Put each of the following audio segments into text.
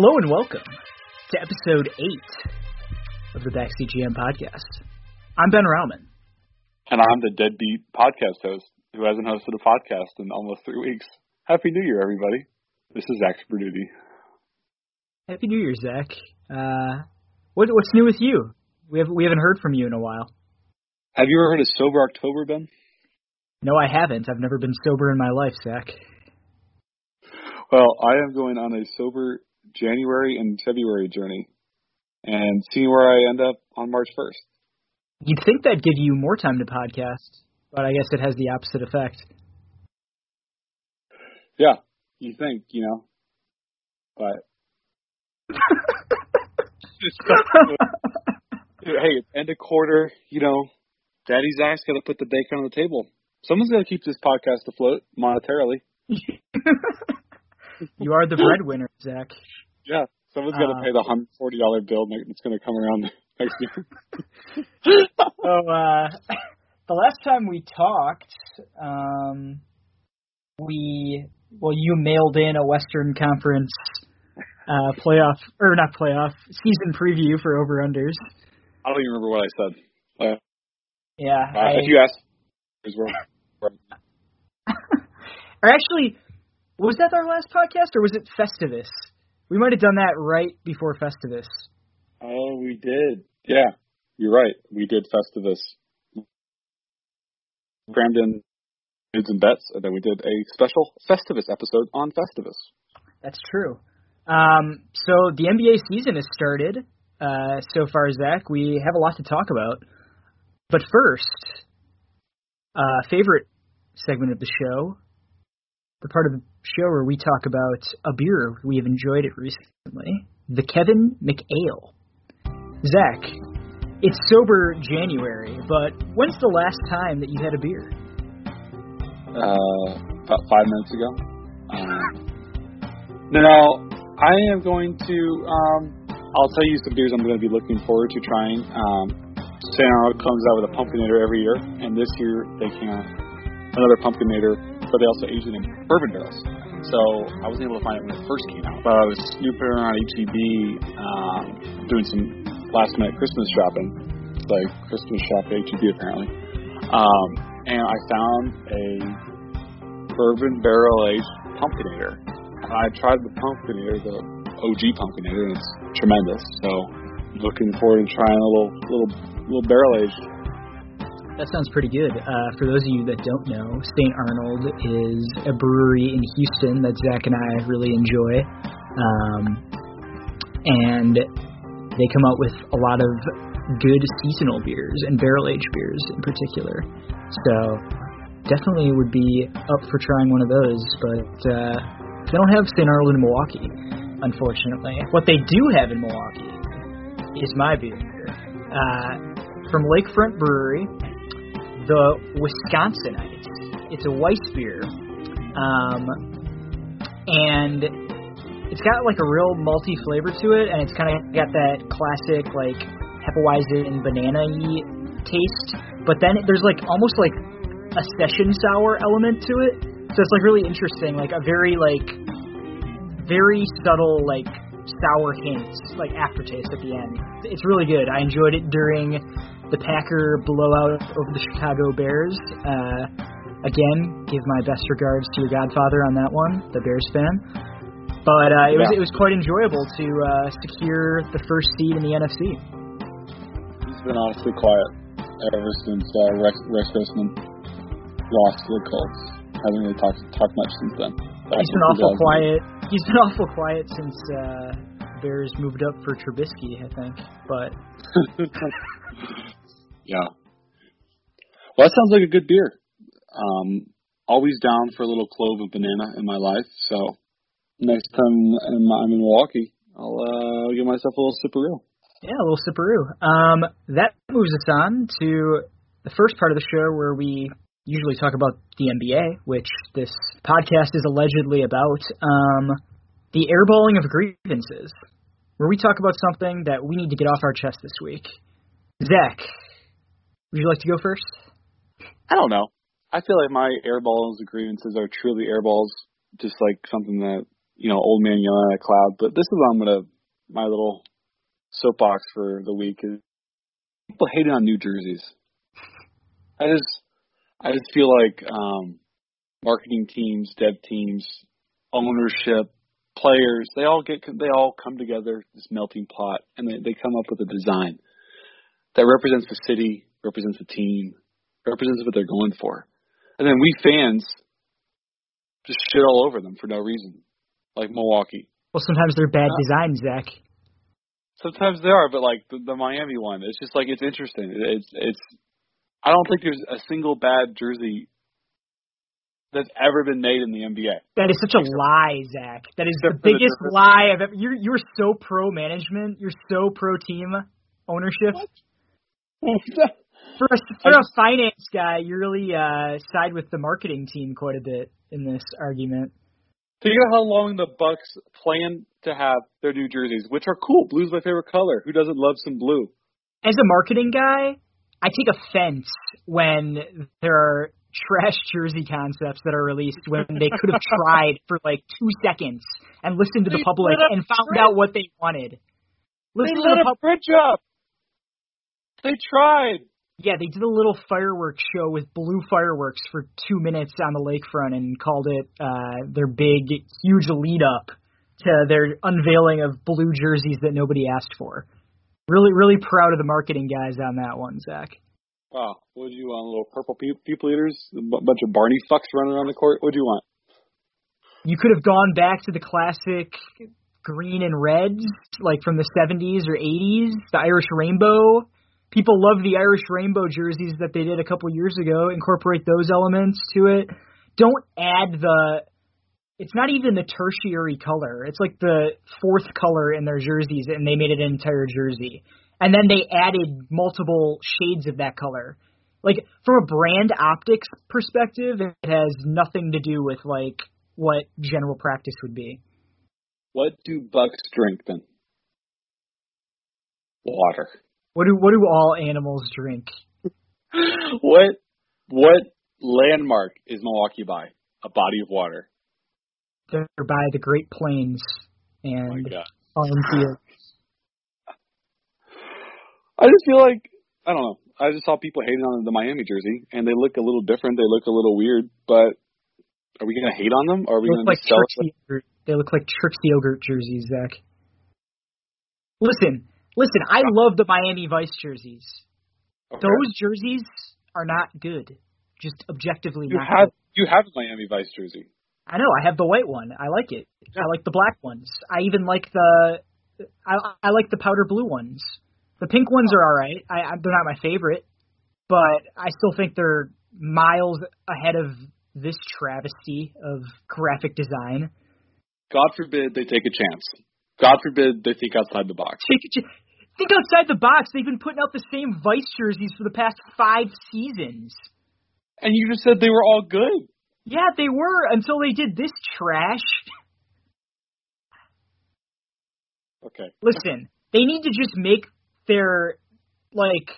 Hello and welcome to episode 8 of the Backseat GM podcast. I'm Ben Rauman. And I'm the deadbeat podcast host who hasn't hosted a podcast in almost three weeks. Happy New Year, everybody. This is Zach Berduti. Happy New Year, Zach. Uh, what, what's new with you? We, have, we haven't heard from you in a while. Have you ever heard of Sober October, Ben? No, I haven't. I've never been sober in my life, Zach. Well, I am going on a sober January and February journey and seeing where I end up on March 1st. You'd think that'd give you more time to podcast, but I guess it has the opposite effect. Yeah, you think, you know, but. hey, end of quarter, you know, Daddy Zach's got to put the bacon on the table. Someone's got to keep this podcast afloat monetarily. you are the breadwinner, Zach. Yeah, someone's got to uh, pay the hundred forty dollar bill that's going to come around next year. so uh, the last time we talked, um, we well, you mailed in a Western Conference uh, playoff or not playoff season preview for over unders. I don't even remember what I said. Uh, yeah, uh, I, if you ask, or actually, was that our last podcast or was it Festivus? We might have done that right before Festivus. Oh, we did. Yeah, you're right. We did Festivus. Crammed in bids and bets, and then we did a special Festivus episode on Festivus. That's true. Um, so the NBA season has started. Uh, so far, Zach, we have a lot to talk about. But first, uh, favorite segment of the show, the part of the show where we talk about a beer we have enjoyed it recently, the Kevin McAle. Zach, it's sober January, but when's the last time that you had a beer? Uh, about five minutes ago. Um, now, I am going to. Um, I'll tell you some beers I'm going to be looking forward to trying. Um. Arnold comes out with a pumpkinator every year, and this year they came out another pumpkinator but they also aged it in bourbon barrels. So I wasn't able to find it when it first came out. But I was snooping around HEB, um, doing some last minute Christmas shopping, like Christmas shop at HEB apparently. Um, and I found a bourbon barrel aged pumpkinator. And I tried the pumpkinator, the OG pumpkinator, and it's tremendous. So looking forward to trying a little little little barrel aged that sounds pretty good. Uh, for those of you that don't know, St. Arnold is a brewery in Houston that Zach and I really enjoy. Um, and they come out with a lot of good seasonal beers and barrel aged beers in particular. So definitely would be up for trying one of those, but uh, they don't have St. Arnold in Milwaukee, unfortunately. What they do have in Milwaukee is my beer. Uh, from Lakefront Brewery, the Wisconsinite. It's a Weiss beer, um, and it's got like a real malty flavor to it, and it's kind of got that classic like Hefeweizen banana-y taste. But then there's like almost like a session sour element to it, so it's like really interesting, like a very like very subtle like sour hints, like aftertaste at the end. It's really good. I enjoyed it during the Packer blowout over the Chicago Bears. Uh, again, give my best regards to your godfather on that one, the Bears fan. But uh, it yeah. was it was quite enjoyable to uh, secure the first seed in the NFC. He's been honestly quiet ever since uh, Rex, Rex Grossman lost to the Colts. Hasn't really talked talked much since then. He's been awful quiet. He's been awful quiet since uh, Bears moved up for Trubisky, I think. But Yeah. Well, that sounds like a good beer. Um, always down for a little clove of banana in my life. So next time I'm, in Milwaukee, I'll uh, give myself a little sipperoo. Yeah, a little sipperoo. Um, that moves us on to the first part of the show where we usually talk about the NBA, which this podcast is allegedly about. Um, the airballing of grievances, where we talk about something that we need to get off our chest this week. Zach, would you like to go first? I don't know. I feel like my airballs grievances are truly airballs, just like something that you know, old man yelling at a cloud. But this is I'm gonna my little soapbox for the week is people hating on new jerseys. I just I just feel like um marketing teams, dev teams, ownership, players, they all get they all come together, this melting pot, and they, they come up with a design that represents the city, represents the team, represents what they're going for. And then we fans just shit all over them for no reason. Like Milwaukee. Well sometimes they're bad designs, Zach. Sometimes they are, but like the, the Miami one, it's just like it's interesting. It's it's I don't think there's a single bad jersey that's ever been made in the NBA. That is such a lie, Zach. That is the biggest lie I've ever. You're you're so pro management. You're so pro team ownership. For a, for a finance guy, you really uh, side with the marketing team quite a bit in this argument. Think of how long the Bucks plan to have their new jerseys, which are cool. Blue's my favorite color. Who doesn't love some blue? As a marketing guy, I take offense when there are trash jersey concepts that are released when they could have tried for like two seconds and listened to the public and found out what they wanted. Listen they lit a pub- bridge up. They tried. Yeah, they did a little fireworks show with blue fireworks for two minutes on the lakefront and called it uh, their big, huge lead up to their unveiling of blue jerseys that nobody asked for. Really, really proud of the marketing guys on that one, Zach. Wow, what do you want? Little purple people eaters, a bunch of Barney fucks running around the court. What do you want? You could have gone back to the classic green and reds, like from the 70s or 80s, the Irish rainbow people love the Irish rainbow jerseys that they did a couple years ago. Incorporate those elements to it. Don't add the. It's not even the tertiary color. It's like the fourth color in their jerseys, and they made it an entire jersey. And then they added multiple shades of that color. Like from a brand optics perspective, it has nothing to do with like what general practice would be. What do bucks drink then? Water. What do what do all animals drink? what what landmark is Milwaukee by? A body of water. They're by the Great Plains and oh fields. I just feel like I don't know. I just saw people hating on the Miami jersey, and they look a little different. They look a little weird, but are we gonna hate on them? Or are we gonna like sell? They look like Trix yogurt jerseys, Zach. Listen, Listen, I love the Miami Vice jerseys. Okay. Those jerseys are not good. Just objectively you not have good. you have a Miami Vice jersey. I know. I have the white one. I like it. Yeah. I like the black ones. I even like the I I like the powder blue ones. The pink ones are all right. I, I they're not my favorite, but I still think they're miles ahead of this travesty of graphic design. God forbid they take a chance. God forbid they think outside the box. Take a, Think outside the box. They've been putting out the same Vice jerseys for the past five seasons. And you just said they were all good. Yeah, they were until they did this trash. Okay. Listen, they need to just make their like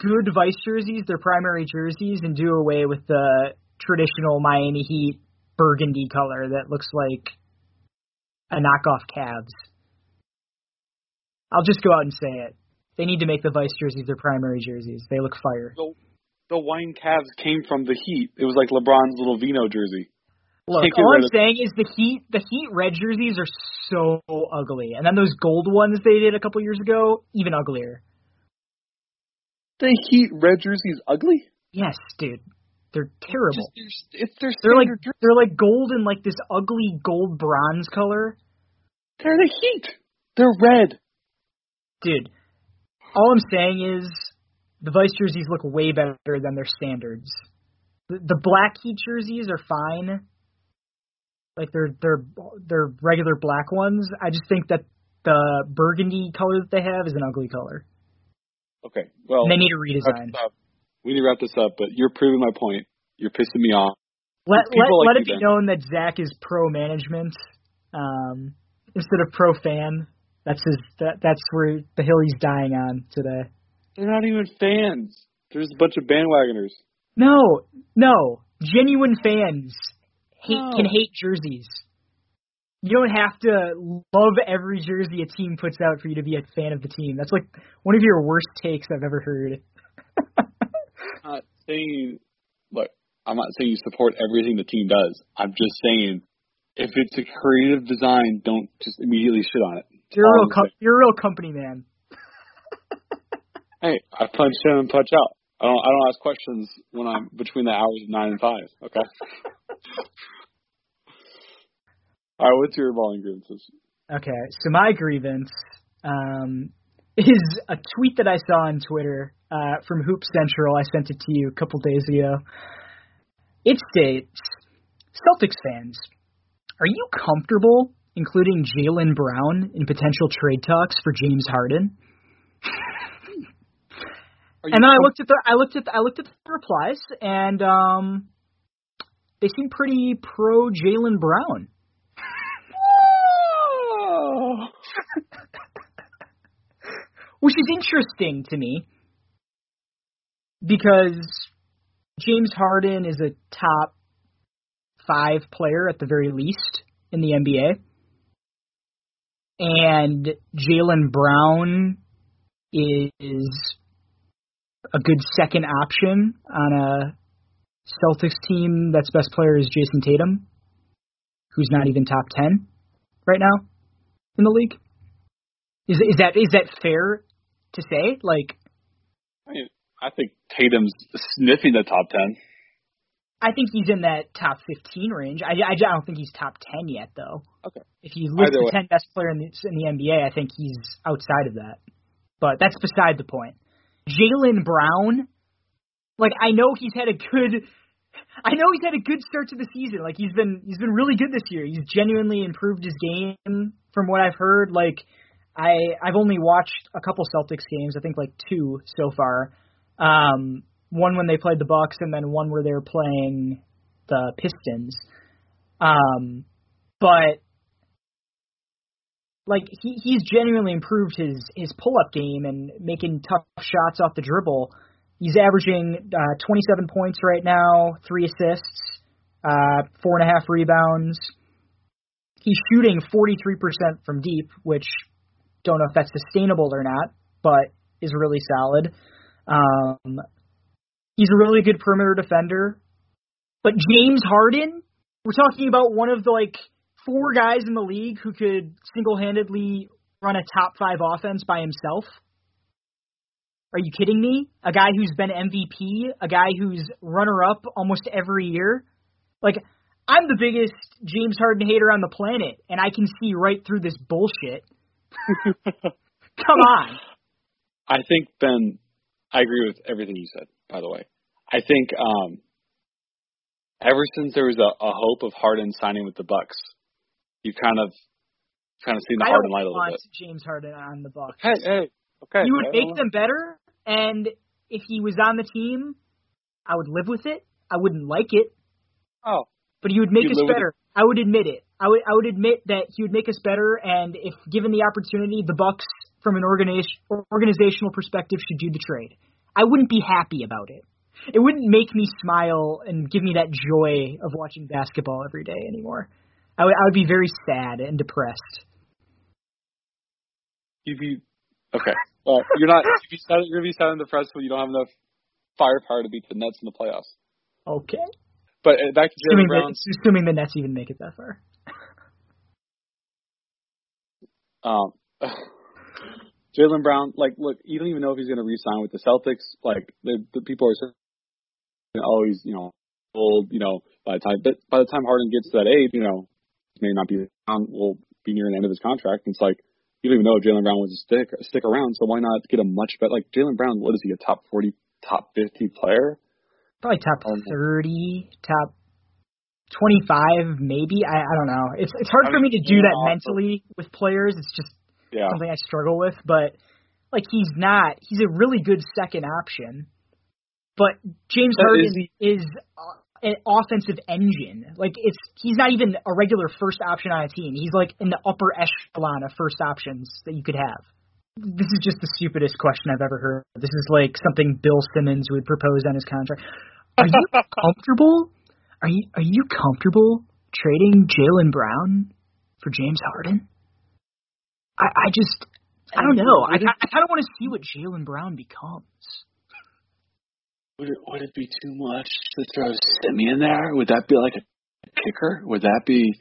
good Vice jerseys their primary jerseys and do away with the traditional Miami Heat burgundy color that looks like a knockoff Cavs. I'll just go out and say it. They need to make the Vice jerseys their primary jerseys. They look fire. The, the wine Cavs came from the Heat. It was like LeBron's little vino jersey. Look, all I'm saying is the Heat, the Heat red jerseys are so ugly, and then those gold ones they did a couple years ago, even uglier. The Heat red jerseys ugly? Yes, dude. They're terrible. It's, it's their they're like they're like gold and like this ugly gold bronze color. They're the Heat. They're red dude, all I'm saying is the Vice jerseys look way better than their standards. the, the black Heat jerseys are fine. Like they're they're they're regular black ones. I just think that the burgundy color that they have is an ugly color. Okay, well, and they need a redesign. We need to wrap this up, but you're proving my point. You're pissing me off. Let let, like let it be known that Zach is pro management um, instead of pro fan. That's his. That, that's where the hill he's dying on today. They're not even fans. They're just a bunch of bandwagoners. No, no, genuine fans hate no. can hate jerseys. You don't have to love every jersey a team puts out for you to be a fan of the team. That's like one of your worst takes I've ever heard. I'm not saying, look, I'm not saying you support everything the team does. I'm just saying, if it's a creative design, don't just immediately shit on it. You're a real, com- you're a real company man. hey, I punch in and punch out. I don't I don't ask questions when I'm between the hours of nine and five. Okay. All right, what's your balling grievances? Okay, so my grievance um, is a tweet that I saw on Twitter uh, from Hoop Central. I sent it to you a couple days ago. It states, Celtics fans, are you comfortable including Jaylen Brown in potential trade talks for James Harden? and then I looked at the I looked at the, I looked at the replies and um they seem pretty pro Jaylen Brown. Which is interesting to me because James Harden is a top five player at the very least in the NBA. And Jaylen Brown is a good second option on a Celtics team that's best player is Jayson Tatum, who's not even top ten right now in the league. Is is that is that fair to say? Like, I mean, I think Tatum's sniffing the top ten. I think he's in that top 15 range. I, I, I don't think he's top 10 yet, though. Okay. If you list Either the way. 10 best player in the, in the NBA, I think he's outside of that. But that's beside the point. Jaylen Brown, like I know he's had a good, I know he's had a good start to the season. Like he's been he's been really good this year. He's genuinely improved his game from what I've heard. Like I I've only watched a couple Celtics games. I think like two so far. Um, one when they played the Bucks, and then one where they were playing the Pistons. Um, but like he he's genuinely improved his his pull up game and making tough shots off the dribble. He's averaging uh, 27 points right now, three assists, uh, four and a half rebounds. He's shooting 43% from deep, which don't know if that's sustainable or not, but is really solid. Um, he's a really good perimeter defender. But James Harden, we're talking about one of the like four guys in the league who could single handedly run a top five offense by himself? Are you kidding me? A guy who's been MVP, a guy who's runner up almost every year? Like, I'm the biggest James Harden hater on the planet, and I can see right through this bullshit. Come on. I think, Ben, I agree with everything you said, by the way. I think um, ever since there was a, a hope of Harden signing with the Bucks, you've kind of kind of seen the Harden light a little bit. James Harden on the Bucks. Hey, hey, okay. You would make them better, and if he was on the team, I would live with it. I wouldn't like it. Oh. But he would make us better. I would admit it. I would I would admit that he would make us better, and if given the opportunity, the Bucks, from an organization organizational perspective, should do the trade. I wouldn't be happy about it. It wouldn't make me smile and give me that joy of watching basketball every day anymore. I would I would be very sad and depressed. You'd be okay. Well, you're not. You'd be sad, you're gonna be sad and depressed when you don't have enough firepower to beat the Nets in the playoffs. Okay. But uh, back to Jaylen Brown. The, assuming the Nets even make it that far. um, Jaylen Brown, like, look, you don't even know if he's going to re-sign with the Celtics. Like, the, the people are saying, oh, he's, you know, old, you know, by the time, but by the time Harden gets to that age, you know, may not be on, will be near the end of his contract. And it's like you don't even know if Jaylen Brown wants to stick stick around. So why not get a much better like Jaylen Brown? What is he? A top forty, top fifty player? probably top um, thirty, top twenty five, maybe. I, I don't know. It's it's hard I for me to do that mentally with players. It's just Yeah. something I struggle with. But like he's not. He's a really good second option. But James But Harden is is, uh, an offensive engine. Like it's he's not even a regular first option on a team. He's like in the upper echelon of first options that you could have. This is just the stupidest question I've ever heard. This is like something Bill Simmons would propose on his contract. Are you comfortable? Are you are you comfortable trading Jaylen Brown for James Harden? I, I just I don't know. I, I kind of want to see what Jaylen Brown becomes. Would it, would it be too much to throw Semi in there? Would that be like a kicker? Would that be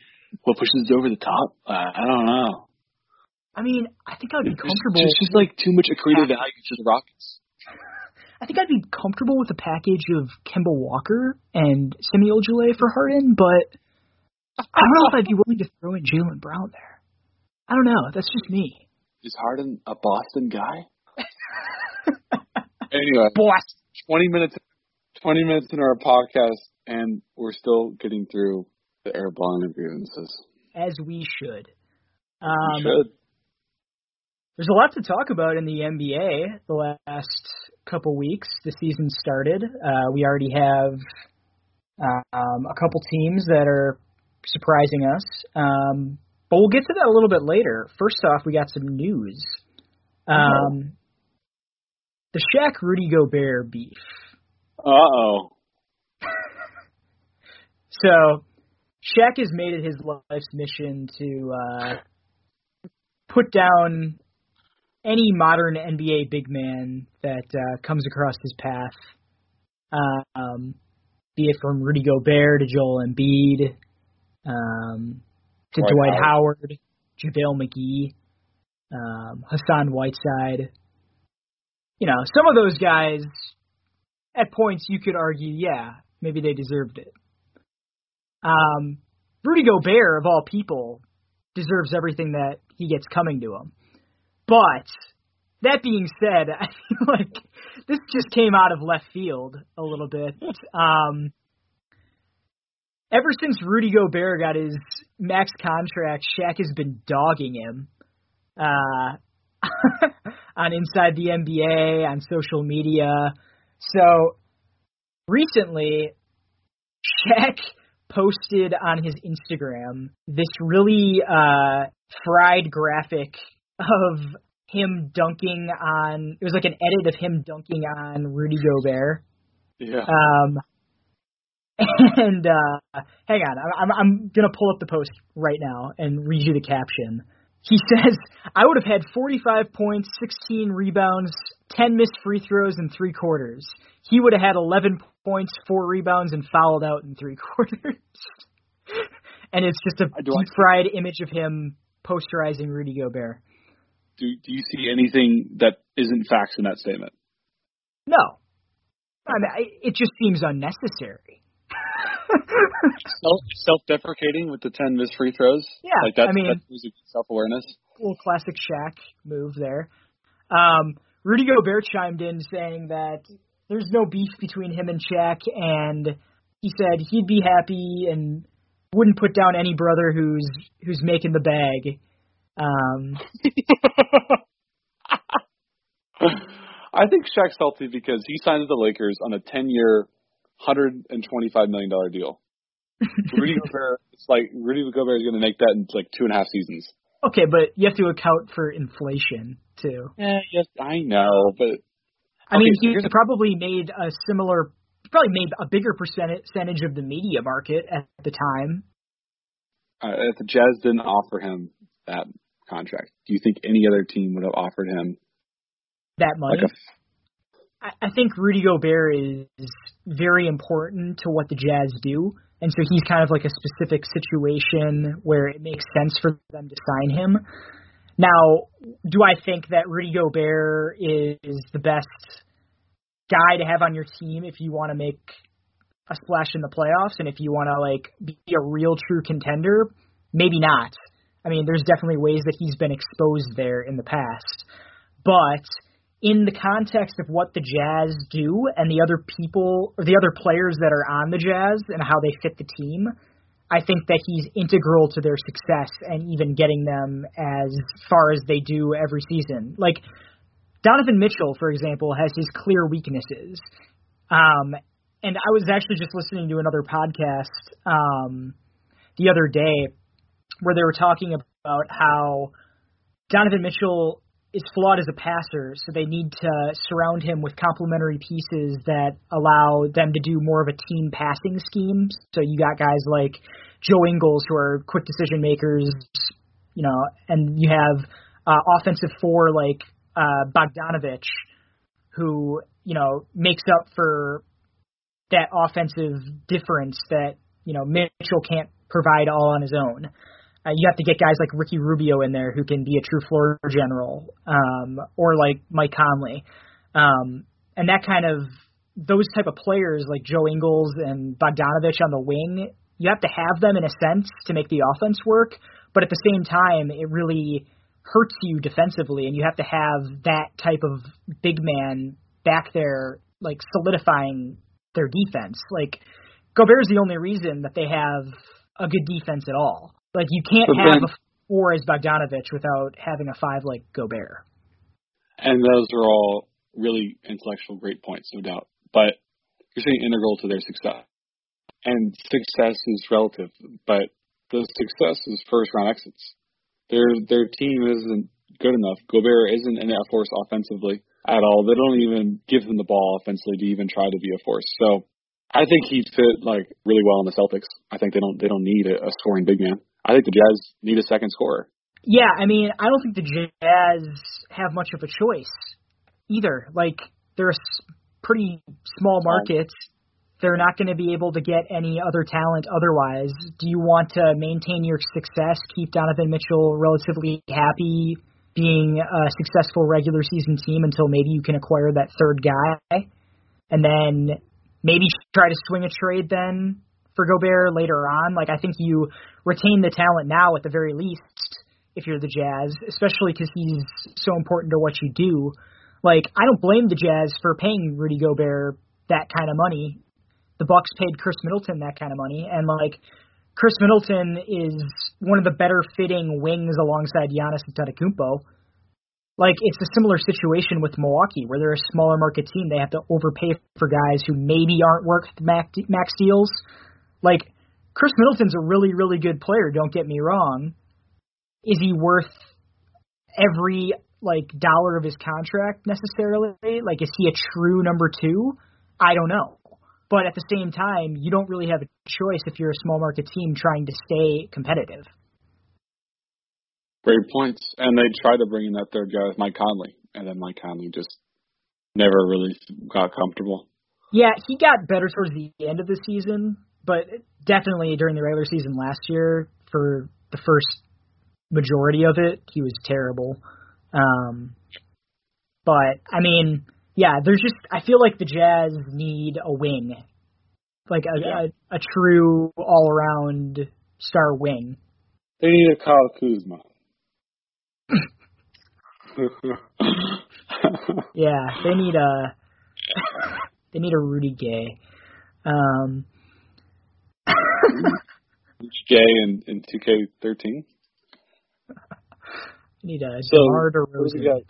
what pushes it over the top? Uh, I don't know. I mean, I think I'd be It's comfortable. just, just like too much accretive value to the Rockets. I think I'd be comfortable with a package of Kemba Walker and Semi Ojeleye for Harden, but I don't know if I'd be willing to throw in Jaylen Brown there. I don't know. That's just me. Is Harden a Boston guy? Anyway, Boss. 20 minutes 20 minutes in our podcast and we're still getting through the airborne and grievances. As we should. We Um, should. There's a lot to talk about in the NBA the last couple weeks. The season started. Uh, we already have um, a couple teams that are surprising us. Um, but we'll get to that a little bit later. First off, we got some news. Um, the Shaq Rudy Gobert beef. Uh-oh. So, Shaq has made it his life's mission to uh, put down any modern NBA big man that uh, comes across his path, um, be it from Rudy Gobert to Joel Embiid, um, to Dwight Dwight Howard, JaVale McGee, um, Hassan Whiteside. You know, some of those guys, at points you could argue, yeah, maybe they deserved it. Um, Rudy Gobert, of all people, deserves everything that he gets coming to him. But that being said, I feel like this just came out of left field a little bit. Um, ever since Rudy Gobert got his max contract, Shaq has been dogging him uh, on Inside the NBA, on social media. So recently, Shaq posted on his Instagram this really uh, fried graphic of him dunking on. It was like an edit of him dunking on Rudy Gobert. Yeah. Um, and uh, hang on, I'm, I'm gonna pull up the post right now and read you the caption. He says, "I would have had 45 points, 16 rebounds, 10 missed free throws in three quarters. He would have had 11 points, four rebounds, and fouled out in three quarters." and it's just a deep fried image of him posterizing Rudy Gobert. do do you see anything that isn't facts in that statement? No, I mean, I, it just seems unnecessary. Self self deprecating with the ten missed free throws. Yeah, like that's I mean- that's self awareness. little classic Shaq move there. Um, Rudy Gobert chimed in saying that there's no beef between him and Shaq, and he said he'd be happy and wouldn't put down any brother who's who's making the bag. Um, I think Shaq's healthy because he signed with the Lakers on a ten year, hundred and twenty five million dollar deal. Rudy Gobert, it's like Rudy Gobert is going to make that in like two and a half seasons. okay, but you have to account for inflation too. Yeah, yes, I know, but I mean, so he a- probably made a similar, probably made a bigger percentage percentage of the media market at the time. uh, if the Jazz didn't offer him that contract, do you think any other team would have offered him That money. like a I think Rudy Gobert is very important to what the Jazz do, and so he's kind of like a specific situation where it makes sense for them to sign him. Now, do I think that Rudy Gobert is the best guy to have on your team if you want to make a splash in the playoffs and if you want to like be a real true contender? Maybe not. I mean, there's definitely ways that he's been exposed there in the past, but in the context of what the Jazz do and the other people or the other players that are on the Jazz and how they fit the team, I think that he's integral to their success and even getting them as far as they do every season. Like Donovan Mitchell, for example, has his clear weaknesses. Um, and I was actually just listening to another podcast um, the other day where they were talking about how Donovan Mitchell is flawed as a passer, so they need to surround him with complementary pieces that allow them to do more of a team passing scheme. So you got guys like Joe Ingles who are quick decision makers, you know, and you have uh, offensive four like uh, Bogdanovic, who you know makes up for that offensive difference that you know Mitchell can't provide all on his own. Uh, you have to get guys like Ricky Rubio in there who can be a true floor general, um, or like Mike Conley, um, and that kind of those type of players like Joe Ingles and Bogdanovic on the wing. You have to have them in a sense to make the offense work, but at the same time, it really hurts you defensively, and you have to have that type of big man back there, like solidifying their defense. Like Gobert is the only reason that they have a good defense at all. Like you can't but have then, a four as Bogdanovic without having a five like Gobert. And those are all really intellectual great points, no doubt. But you're saying integral to their success. And success is relative, but the success is first round exits. Their their team isn't good enough. Gobert isn't an a force offensively at all. They don't even give him the ball offensively to even try to be a force. So I think he'd fit like really well in the Celtics. I think they don't they don't need a, a scoring big man. I think the Jazz need a second scorer. Yeah, I mean, I don't think the Jazz have much of a choice either. Like they're a pretty small market. They're not going to be able to get any other talent otherwise. Do you want to maintain your success, keep Donovan Mitchell relatively happy, being a successful regular season team until maybe you can acquire that third guy, and then maybe try to swing a trade then for Gobert later on. Like I think you retain the talent now at the very least if you're the Jazz, especially because he's so important to what you do. Like I don't blame the Jazz for paying Rudy Gobert that kind of money. The Bucks paid Khris Middleton that kind of money, and like Khris Middleton is one of the better fitting wings alongside Giannis Antetokounmpo. Like it's a similar situation with Milwaukee, where they're a smaller market team. They have to overpay for guys who maybe aren't worth max, max deals. Like Khris Middleton's a really, really good player. Don't get me wrong. Is he worth every like dollar of his contract necessarily? Like, is he a true number two? I don't know. But at the same time, you don't really have a choice if you're a small market team trying to stay competitive. Great points. And they tried to bring in that third guy with Mike Conley, and then Mike Conley just never really got comfortable. Yeah, he got better towards the end of the season, but definitely during the regular season last year, for the first majority of it, he was terrible. Um, but I mean, yeah, there's just I feel like the Jazz need a wing, like a yeah. a, a true all around star wing. They need a Kyle Kuzma. yeah, they need a they need a Rudy Gay. Um, Gay in in two K thirteen. Need a so, DeMar DeRozan.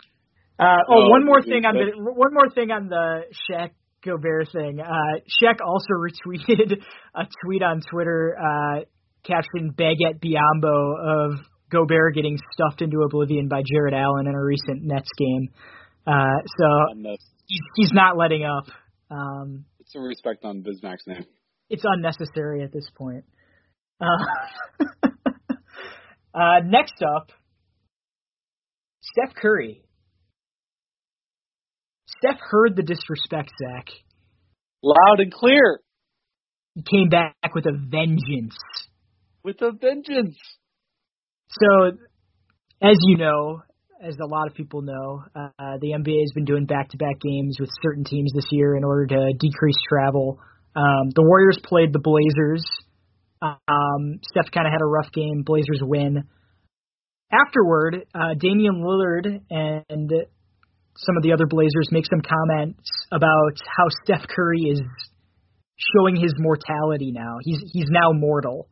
Uh, oh, oh, one more thing on the one more thing on the Shaq Gobert thing. Uh, Shaq also retweeted a tweet on Twitter, uh, captioned "Baguette Biyombo" of Gobert getting stuffed into oblivion by Jarrett Allen in a recent Nets game. Uh, so he's, he's not letting up. Um, it's a respect on Bismack's name. It's unnecessary at this point. Uh, uh, next up, Steph Curry. Steph heard the disrespect, Zach. Loud and clear. He came back with a vengeance. With a vengeance. So, as you know, as a lot of people know, uh, the NBA has been doing back-to-back games with certain teams this year in order to decrease travel. Um, the Warriors played the Blazers. Um, Steph kind of had a rough game. Blazers win. Afterward, uh, Damian Lillard and some of the other Blazers make some comments about how Steph Curry is showing his mortality now. He's he's now mortal.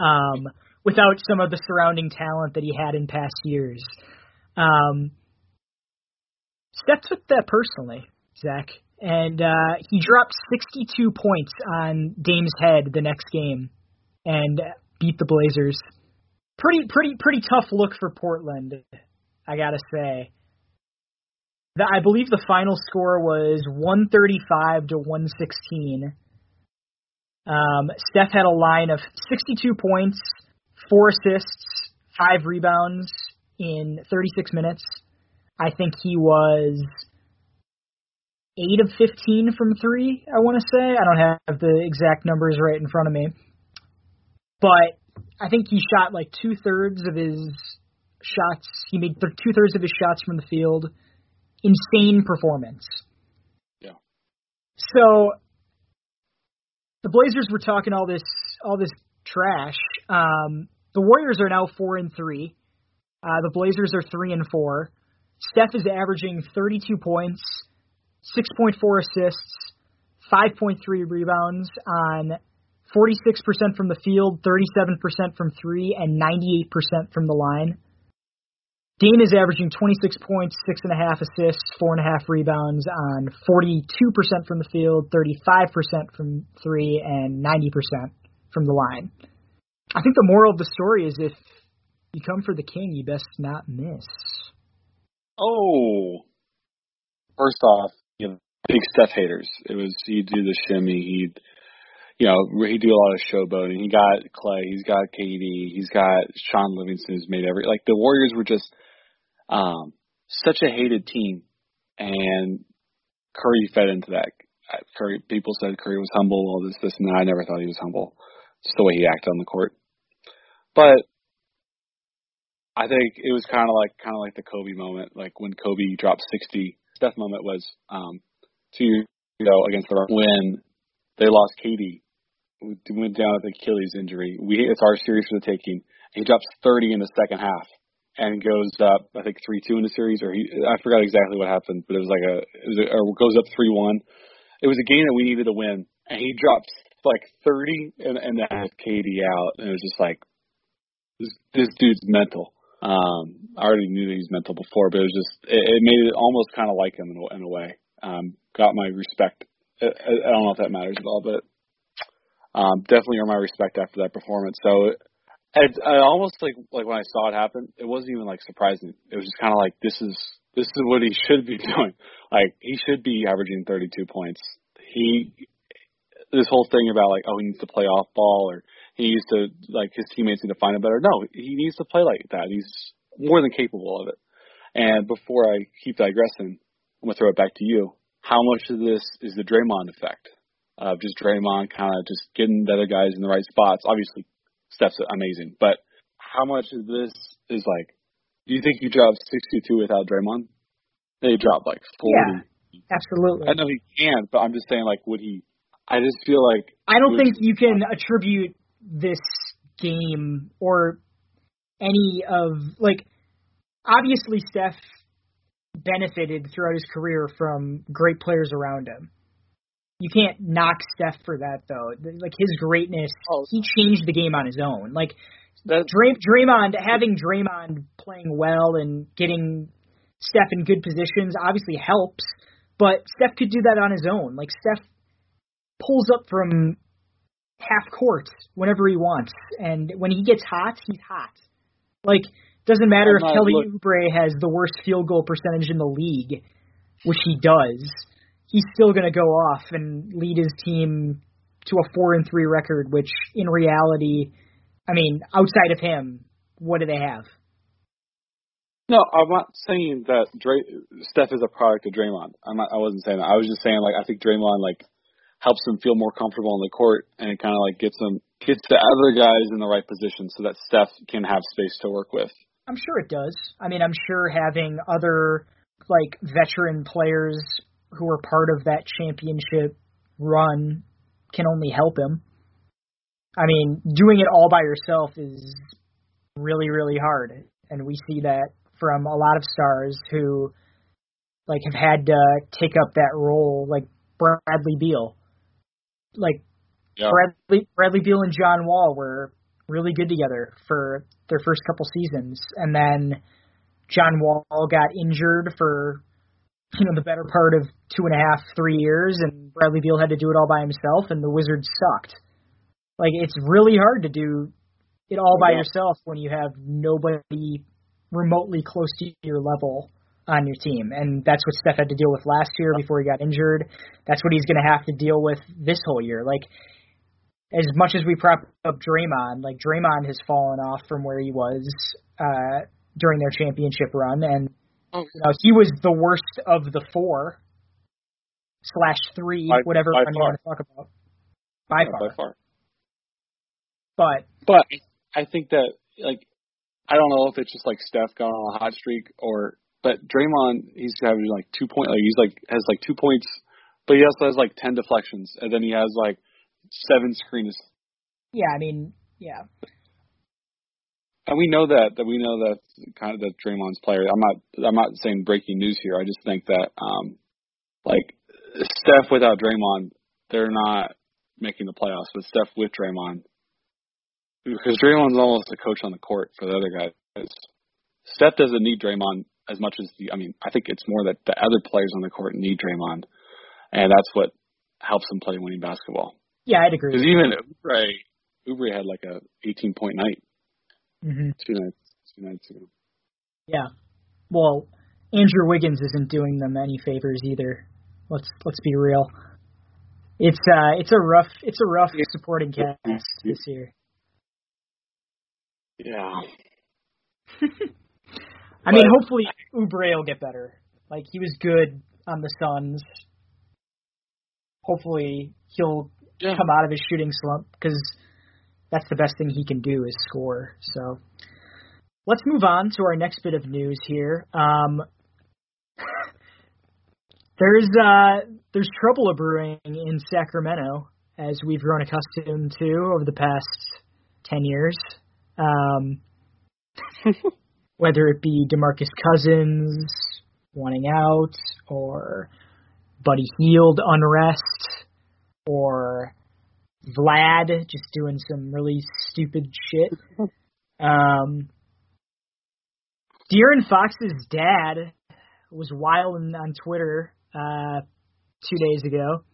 Um, without some of the surrounding talent that he had in past years. Um, Steph took that personally, Zach, and uh, he dropped 62 points on Dame's head the next game and beat the Blazers. Pretty, pretty, pretty tough look for Portland, I gotta say. The, I believe the final score was 135 to 116. Um, Steph had a line of 62 points, four assists, five rebounds in 36 minutes. I think he was eight of 15 from three. I want to say I don't have the exact numbers right in front of me, but I think he shot like two thirds of his shots. He made two thirds of his shots from the field. Insane performance. Yeah. So the Blazers were talking all this all this trash. Um, the Warriors are now four and three. Uh, the Blazers are three and four. Steph is averaging 32 points, 6.4 assists, 5.3 rebounds on 46% from the field, 37% from three, and 98% from the line. Dame is averaging 26 points, six and a half assists, four and a half rebounds on 42% from the field, 35% from three, and 90% from the line. I think the moral of the story is if you come for the king, you best not miss. Oh, first off, big Steph haters. It was he'd do the shimmy, he'd you know he'd do a lot of showboating. He got Clay, he's got KD, he's got Shaun Livingston, who's made every like the Warriors were just um such a hated team, and Curry fed into that. Curry people said Curry was humble, all this, this, and that. I never thought he was humble, just the way he acted on the court. But I think it was kind of like kind of like the Kobe moment, like when Kobe dropped 60. Steph moment was um, two ago against the when they lost KD, went down with Achilles injury. We it's our series for the taking. He drops 30 in the second half and goes up I think three two in the series, or he I forgot exactly what happened, but it was like a it was a, or goes up three one. It was a game that we needed to win, and he drops like 30 and and that KD out, and it was just like this, this dude's mental. Um, I already knew that he was mental before, but it was just it, it made it almost kind of like him in a, in a way. Um, got my respect. I, I don't know if that matters at all, but um, definitely earned my respect after that performance. So it, I almost like like when I saw it happen, it wasn't even like surprising. It was just kind of like this is this is what he should be doing. Like he should be averaging 32 points. He this whole thing about like oh he needs to play off ball or he needs to like his teammates need to find him better. No, he needs to play like that. He's more than capable of it. And before I keep digressing, I'm gonna throw it back to you. How much of this is the Draymond effect of just Draymond kind of just getting the other guys in the right spots? Obviously, Steph's amazing, but how much of this is like? Do you think you dropped 62 without Draymond? They dropped like 40. Yeah, absolutely. I know he can, but I'm just saying, like, would he? I just feel like I don't think you can attribute this game or any of like obviously Steph benefited throughout his career from great players around him. You can't knock Steph for that though. Like his greatness, oh. he changed the game on his own. Like Dray, Draymond having Draymond playing well and getting Steph in good positions obviously helps, but Steph could do that on his own. Like Steph pulls up from half court whenever he wants. And when he gets hot, he's hot. Like, doesn't matter I'm if Kelly look- Oubre has the worst field goal percentage in the league, which he does. He's still going to go off and lead his team to a four and three record, which in reality, I mean, outside of him, what do they have? No, I'm not saying that Dray, Steph is a product of Draymond. I'm not, I wasn't saying that. I was just saying like I think Draymond like helps him feel more comfortable on the court and it kind of like gets him gets the other guys in the right position so that Steph can have space to work with. I'm sure it does. I mean, I'm sure having other like veteran players who are part of that championship run can only help him. I mean, doing it all by yourself is really really hard and we see that from a lot of stars who like have had to take up that role, like Bradley Beal. Like Yeah. Bradley Bradley Beal and John Wall were really good together for their first couple seasons, and then John Wall got injured for you know the better part of two and a half, three years, and Bradley Beal had to do it all by himself, and the Wizards sucked. Like it's really hard to do it all by Yeah. yourself when you have nobody remotely close to your level on your team, and that's what Steph had to deal with last year before he got injured. That's what he's going to have to deal with this whole year. Like as much as we prop up Draymond, like Draymond has fallen off from where he was uh, during their championship run, and Oh. you know he was the worst of the four slash three, By- whatever by one you want to talk about. By Yeah, far, by far. but But I think that like I don't know if it's just like Steph going on a hot streak or but Draymond he's having like two point like he's like has like two points but he also has like ten deflections and then he has like seven screens yeah, I mean, yeah, and we know that that we know that kind of that Draymond's player. I'm not I'm not saying breaking news here. I just think that um like Steph without Draymond, they're not making the playoffs. But Steph with Draymond, because Draymond's almost a coach on the court for the other guys. Steph doesn't need Draymond as much as the. I mean, I think it's more that the other players on the court need Draymond, and that's what helps them play winning basketball. Yeah, I'd agree. Because even Oubre, Oubre had like a 18 point night hmm two nights two nights ago. Yeah, well, Andrew Wiggins isn't doing them any favors either. Let's let's be real. It's uh it's a rough it's a rough supporting cast this year. Yeah. I mean, hopefully Oubre will get better. Like he was good on the Suns. Hopefully he'll Yeah. come out of his shooting slump because that's the best thing he can do is score. So let's move on to our next bit of news here. Um, there's uh, there's trouble brewing in Sacramento as we've grown accustomed to over the past ten years. Um, whether it be DeMarcus Cousins wanting out or Buddy Hield unrest or Vlad just doing some really stupid shit. Um, De'Aaron Fox's dad was wilding on Twitter uh, two days ago,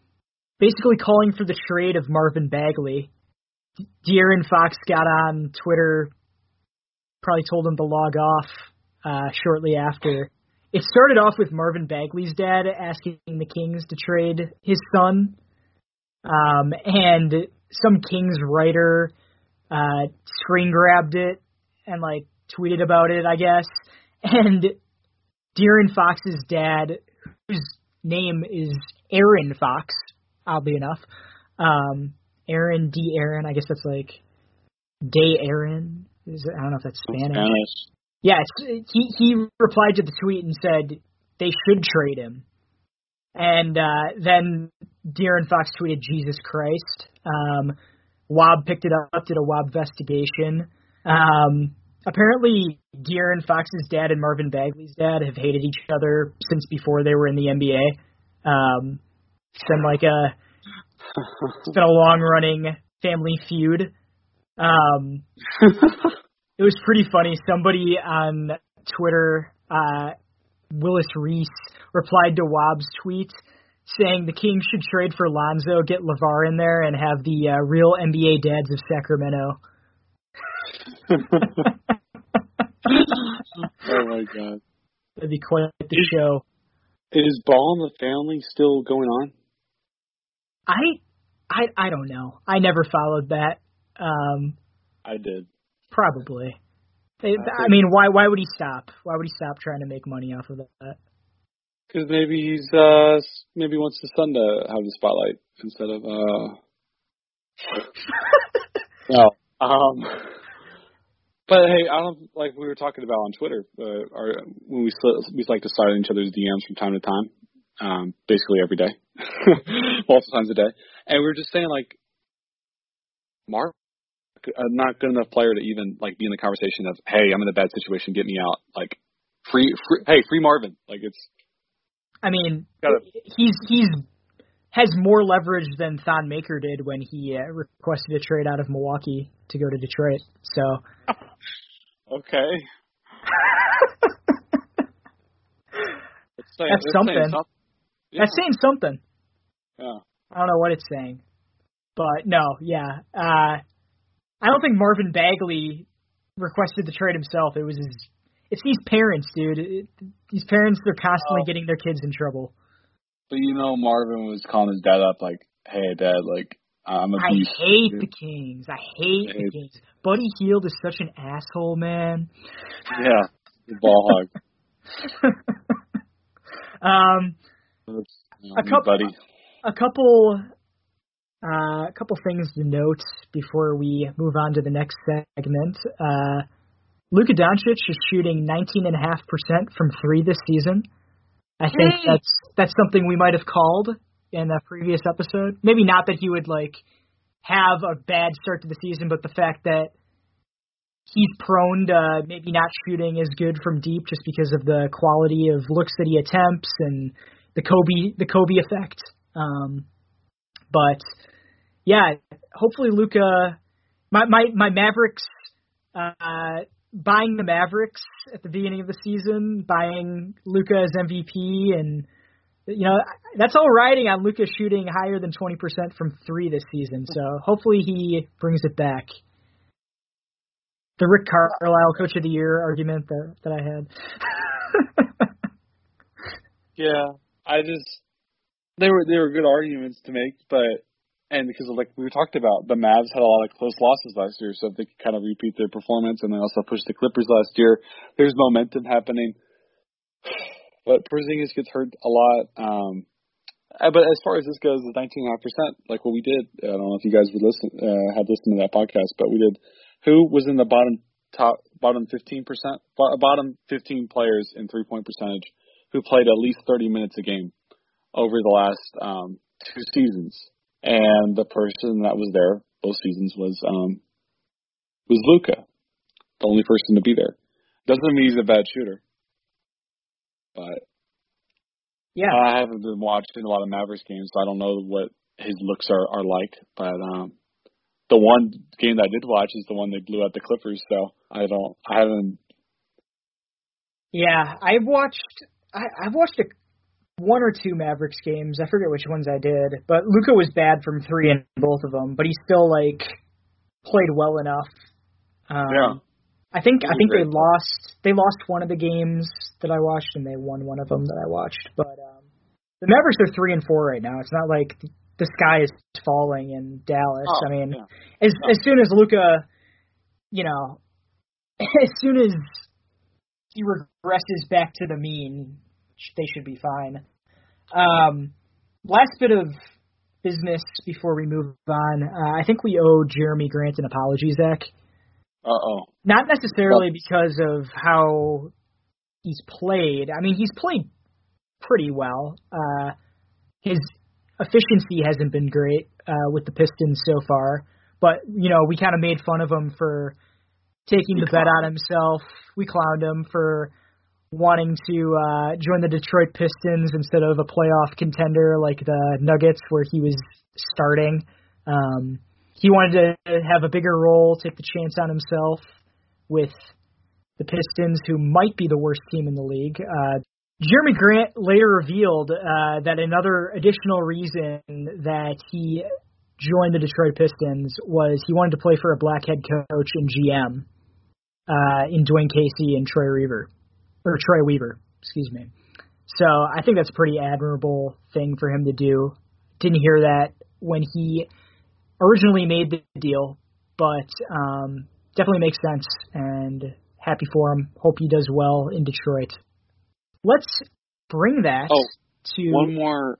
basically calling for the trade of Marvin Bagley. De'Aaron Fox got on Twitter, probably told him to log off uh, shortly after. It started off with Marvin Bagley's dad asking the Kings to trade his son, um, and some Kings writer uh, screen grabbed it and like tweeted about it, I guess. And De'Aaron Fox's dad, whose name is Aaron Fox, oddly enough, um, Aaron D. Aaron, I guess that's like Day Aaron. Is it, I don't know if that's Spanish. Spanish. Yeah, he he replied to the tweet and said they should trade him. And uh, then De'Aaron Fox tweeted Jesus Christ. Um, Wob picked it up, did a Wob investigation. Um, apparently, De'Aaron Fox's dad and Marvin Bagley's dad have hated each other since before they were in the NBA. Um, it's been like a it's been a long running family feud. Um, it was pretty funny. Somebody on Twitter, uh, Willis Reese, replied to Wobb's tweet saying the Kings should trade for Lonzo, get LeVar in there, and have the uh, real NBA dads of Sacramento. oh my god. That'd be quite the show. Is Ball in the Family still going on? I, I, I don't know. I never followed that. Um, I did. probably. I mean, why? Why would he stop? Why would he stop trying to make money off of that? Because maybe he's uh maybe wants the son to have the spotlight instead of uh. no. Um. But hey, I don't like we were talking about on Twitter. Uh, our, when we sl- we like to slide in each other's DMs from time to time, um, basically every day, multiple times a day, and we were just saying like, Mark, a not good enough player to even like be in the conversation of, hey, I'm in a bad situation, get me out. Like, free, free hey, free Marvin. Like it's I mean, Gotta- he's he's has more leverage than Thon Maker did when he uh, requested a trade out of Milwaukee to go to Detroit. So Okay. Saying- That's saying something. some- Yeah. that's saying something. yeah. I don't know what it's saying, but no, yeah. Uh, I don't think Marvin Bagley requested the trade himself. It was his. It's these parents, dude. It, these parents, they're constantly Oh. getting their kids in trouble. But you know, Marvin was calling his dad up like, "Hey, dad, like I'm a I beast." I hate dude." the Kings. I hate I the hate- Kings. Buddy Hield is such an asshole, man. Yeah, the ball hog. um, A couple- buddy. a couple uh, a couple things to note before we move on to the next segment. Uh, Luka Doncic is shooting 19.5% from three this season. I think that's that's something we might have called in a previous episode. Maybe not that he would like have a bad start to the season, but the fact that he's prone to maybe not shooting as good from deep just because of the quality of looks that he attempts and the Kobe the Kobe effect. Um, but yeah, hopefully Luka, my my my Mavericks, uh, buying the Mavericks at the beginning of the season, buying Luka as MVP, and you know that's all riding on Luka shooting higher than twenty percent from three this season. So hopefully he brings it back. The Rick Carlisle Coach of the Year argument that that I had. Yeah, I just they were they were good arguments to make, but and because of like we talked about, the Mavs had a lot of close losses last year, so if they could kind of repeat their performance and they also pushed the Clippers last year, there's momentum happening. But Porzingis gets hurt a lot. Um, uh, but as far as this goes, the 19.5%, like what we did, I don't know if you guys would listen, uh, had listened to that podcast, but we did. Who was in the bottom top bottom 15%, bottom 15 players in three point percentage who played at least 30 minutes a game over the last um, two seasons, and the person that was there both seasons was um, was Luka, the only person to be there. Doesn't mean he's a bad shooter, but yeah, I haven't been watching a lot of Mavericks games, so I don't know what his looks are are like. But um, the one game that I did watch is the one they blew out the Clippers, so I don't, I haven't. yeah. I've watched I, I've watched a one or two Mavericks games. I forget which ones I did, but Luka was bad from three in both of them, but he still like played well enough. Um, Yeah. I think I was think they lost they lost one of the games that I watched and they won one of them that I watched. But um, the Mavericks are three and four right now. It's not like the sky is falling in Dallas. Oh, I mean, yeah. as as soon as Luka, you know, as soon as he regresses back to the mean, sh- they should be fine. Um, last bit of business before we move on. Uh, I think we owe Jerami Grant an apology, Zach. Uh oh. Not necessarily because of how he's played. I mean, he's played pretty well. Uh, his efficiency hasn't been great uh, with the Pistons so far, but you know, we kind of made fun of him for taking the bet on himself. We clowned him for wanting to uh, join the Detroit Pistons instead of a playoff contender like the Nuggets, where he was starting. Um, he wanted to have a bigger role, take the chance on himself with the Pistons, who might be the worst team in the league. Uh, Jerami Grant later revealed uh, that another additional reason that he joined the Detroit Pistons was he wanted to play for a black head coach and GM uh, in Dwane Casey and Troy Weaver, or Troy Weaver, excuse me. So I think that's a pretty admirable thing for him to do. Didn't hear that when he originally made the deal, but um, definitely makes sense and happy for him. Hope he does well in Detroit. Let's bring that Oh, to One more,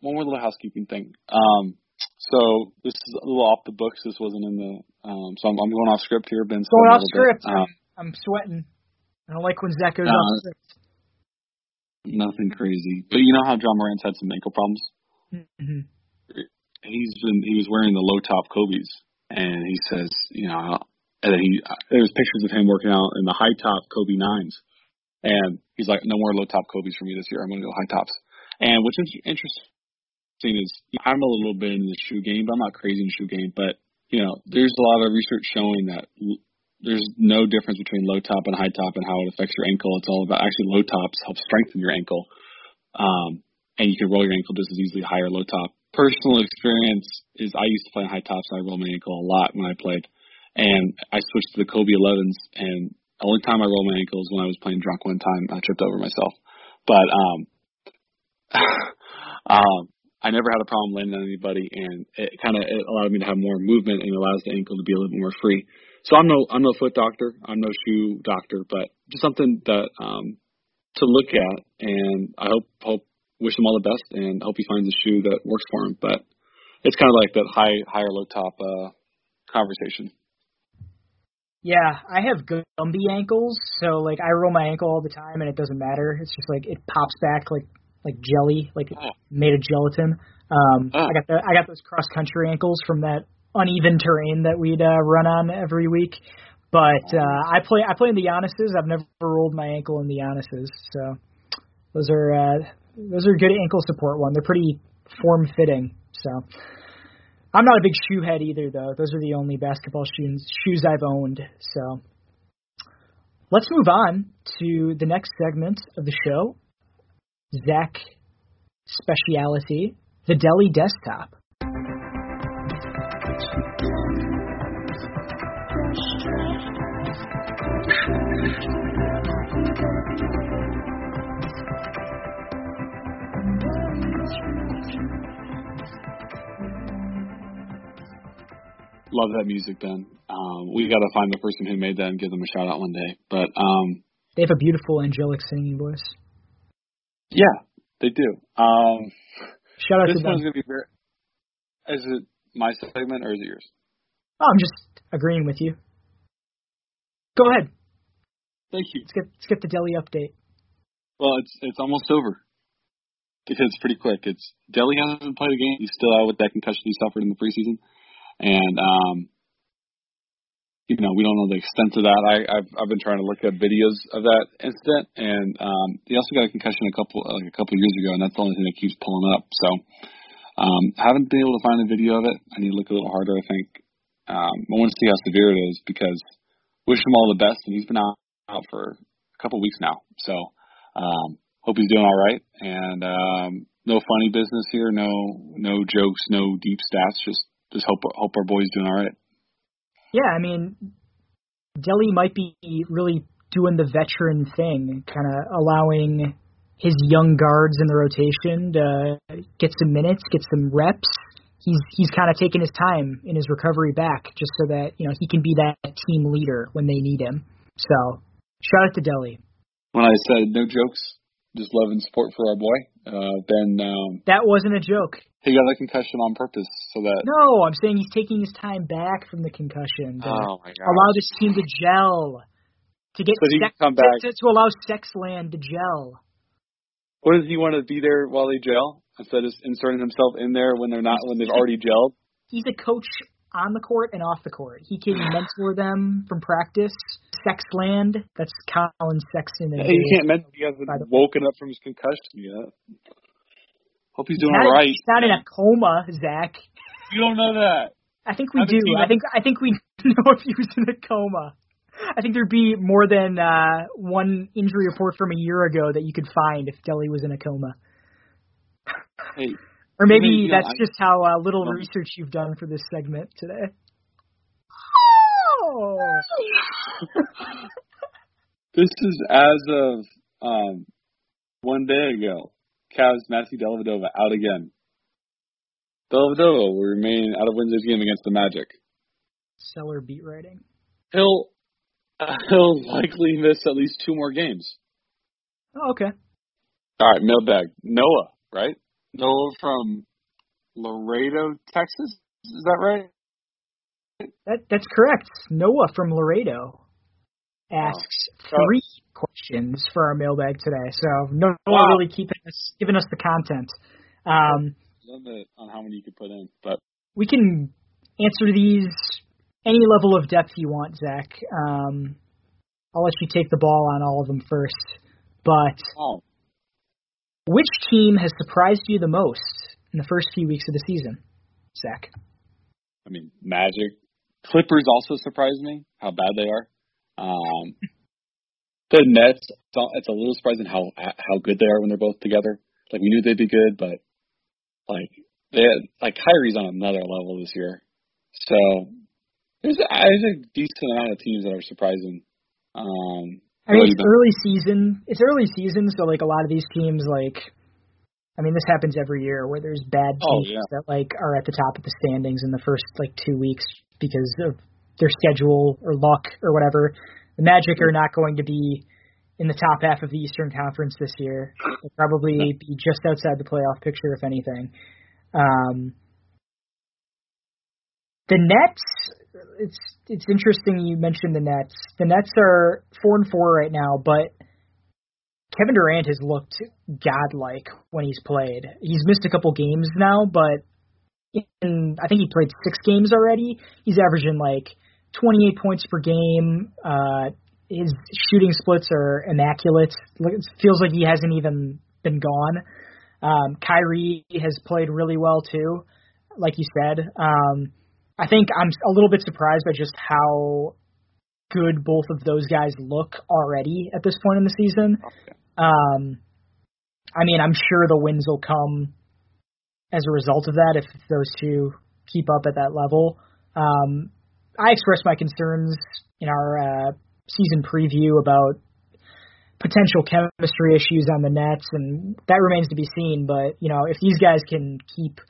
one more little housekeeping thing. Um, so this is a little off the books. This wasn't in the. Um, so I'm, I'm going off script here. Ben's going off script. Um, I'm, I'm sweating. I don't like when Zach goes Uh, off script. nothing crazy, but you know how Ja Morant's had some ankle problems. hmm He's been he was wearing the low top Kobe's, and he says, you know, and then he there's pictures of him working out in the high top Kobe nines, and he's like, no more low top Kobe's for me this year. I'm going to go high tops. And what's interesting is I'm a little bit in the shoe game, but I'm not crazy in the shoe game. But you know, there's a lot of research showing that there's no difference between low top and high top and how it affects your ankle. It's all about actually low tops help strengthen your ankle, um, and you can roll your ankle just as easily high or low top. Personal experience is I used to play high tops. And I roll my ankle a lot when I played, and I switched to the Kobe 11s. And the only time I rolled my ankle was when I was playing drunk one time. I tripped over myself, but um, um, I never had a problem landing on anybody, and it kind of it allowed me to have more movement and allows the ankle to be a little bit more free. So I'm no I'm no foot doctor, I'm no shoe doctor, but just something that um, to look at, and I hope hope wish him all the best, and hope he finds a shoe that works for him. But it's kind of like that high high or low top uh, conversation. Yeah, I have Gumby ankles, so like I roll my ankle all the time, and it doesn't matter. It's just like it pops back like like jelly, like oh. made of gelatin. Um, oh. I got the I got those cross country ankles from that uneven terrain that we'd uh, run on every week. But uh, I play I play in the Giannis's. I've never rolled my ankle in the Giannis's, so those are uh, those are good ankle support one. They're pretty form fitting. So I'm not a big shoe head either, though. Those are the only basketball shoes shoes I've owned. So let's move on to the next segment of the show. Zach speciality, the Deli desktop. Love that music, Ben. Um, we got to find the person who made that and give them a shout out one day. But um, they have a beautiful angelic singing voice. Yeah, they do. Um, shout out this to them. one's gonna be very. Is it my segment or is it yours? Oh, I'm just agreeing with you. Go ahead. Thank you. Let's get let's get the Deli update. Well, it's it's almost over because it's pretty quick. It's Deli hasn't played a game. He's still out with that concussion he suffered in the preseason and um, you know we don't know the extent of that. I, I've I've been trying to look at videos of that incident, and um, he also got a concussion a couple like a couple years ago, and that's the only thing that keeps pulling up. So um, haven't been able to find a video of it. I need to look a little harder. I think um, I want to see how severe it is because wish him all the best, and he's been out out for a couple weeks now. So um, hope he's doing all right, and um, no funny business here, no no jokes, no deep stats, just just hope hope our boy's doing all right. Yeah, I mean, Deli might be really doing the veteran thing, kind of allowing his young guards in the rotation to get some minutes, get some reps. He's he's kind of taking his time in his recovery back, just so that you know he can be that team leader when they need him. So shout out to Deli. When I said no jokes, just love and support for our boy. Uh, ben. Um, that wasn't a joke. He got a concussion on purpose so that. No, I'm saying he's taking his time back from the concussion. To oh my god! Allow this team to gel. To get so sex, come back. To, to allow Sexland to gel. What does he want to be there while they gel instead of inserting himself in there when they're not when they've already gelled? He's a coach on the court and off the court. He can mentor them from practice. Sexland, that's Collin Sexton. Hey, you can't mention he hasn't woken up from his concussion yet. Hope he's doing all right. He's not in a coma, Zach. You don't know that. I think we I do. I think I think we know if he was in a coma. I think there'd be more than uh, one injury report from a year ago that you could find if Deli was in a coma. Hey, or maybe that's just how uh, little research you've done for this segment today. Oh. this is as of um, one day ago. Cavs Matthew Dellavedova out again. Dellavedova will remain out of Wednesday's game against the Magic. Seller beat writing. He'll he'll likely miss at least two more games. Oh, okay. All right, mailbag. Noah, right? Noah from Laredo, Texas. Is that right? That that's correct. Noah from Laredo asks three questions for our mailbag today. So Noah wow. really keeping us giving us the content. Um, limit on how many you could put in, but we can answer these any level of depth you want, Zach. Um, I'll let you take the ball on all of them first. But oh. which team has surprised you the most in the first few weeks of the season, Zach? I mean, Magic. Clippers also surprised me how bad they are. Um, the Nets. It's a little surprising how how good they are when they're both together. Like we knew they'd be good, but like they had, like Kyrie's on another level this year. So there's a, there's a decent amount of teams that are surprising. Um, I mean, it's early season. It's early season, so like a lot of these teams, like, I mean, this happens every year where there's bad oh, teams oh, yeah. that like are at the top of the standings in the first like two weeks because of their schedule or luck or whatever. The Magic are not going to be in the top half of the Eastern Conference this year. They'll probably be just outside the playoff picture, if anything. Um, the Nets, it's it's interesting you mentioned the Nets. The Nets are four and four right now, but Kevin Durant has looked godlike when he's played. He's missed a couple games now, but in I think he played six games already. He's averaging like 28 points per game. Uh, his shooting splits are immaculate. It feels like he hasn't even been gone. Um, Kyrie has played really well too, like you said. Um, I think I'm a little bit surprised by just how good both of those guys look already at this point in the season. Um, I mean, I'm sure the wins will come as a result of that if those two keep up at that level. Um, I expressed my concerns in our uh, season preview about potential chemistry issues on the Nets, and that remains to be seen. But you know, if these guys can keep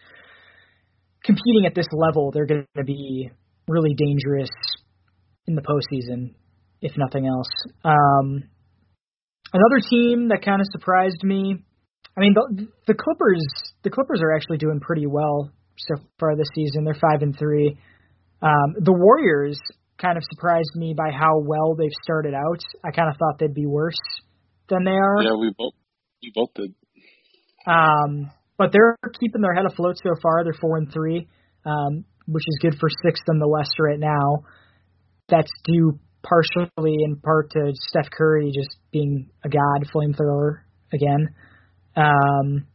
competing at this level, they're going to be really dangerous in the postseason, if nothing else. Um, another team that kind of surprised me. I mean, the, the Clippers. The Clippers are actually doing pretty well so far this season. They're five and three. Um, the Warriors kind of surprised me by how well they've started out. I kind of thought they'd be worse than they are. Yeah, we both we both did. Um, but they're keeping their head afloat so far. They're four and three, um, which is good for sixth in the West right now. That's due partially in part to Steph Curry just being a god flamethrower again. Um,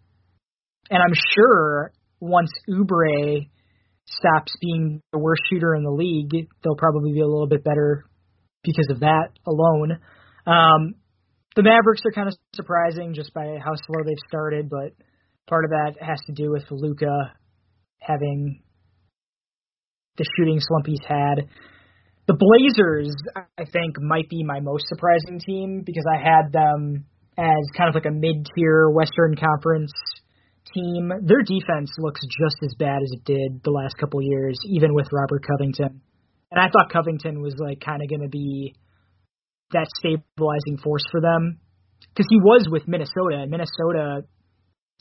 and I'm sure once Oubre stops being the worst shooter in the league, they'll probably be a little bit better because of that alone. Um, the Mavericks are kind of surprising just by how slow they've started, but part of that has to do with Luka having the shooting slump he's had. The Blazers, I think, might be my most surprising team because I had them as kind of like a mid-tier Western Conference team, their defense looks just as bad as it did the last couple years, even with Robert Covington. And I thought Covington was like kind of going to be that stabilizing force for them because he was with Minnesota, and Minnesota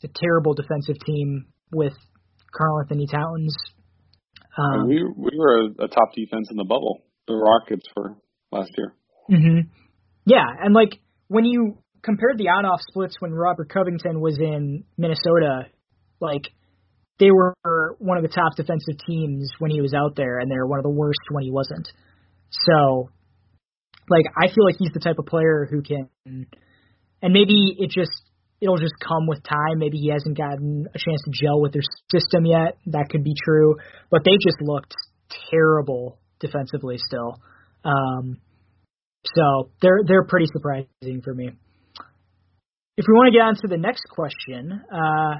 is a terrible defensive team with Karl-Anthony Towns. Um, we we were a, a top defense in the bubble. The Rockets were last year. Mhm. Yeah, and like when you compared the on-off splits when Robert Covington was in Minnesota, like they were one of the top defensive teams when he was out there, and they were one of the worst when he wasn't. So, like, I feel like he's the type of player who can, and maybe it just it'll just come with time. Maybe he hasn't gotten a chance to gel with their system yet. That could be true, but they just looked terrible defensively still. Um, so they're they're pretty surprising for me. If we want to get on to the next question, uh,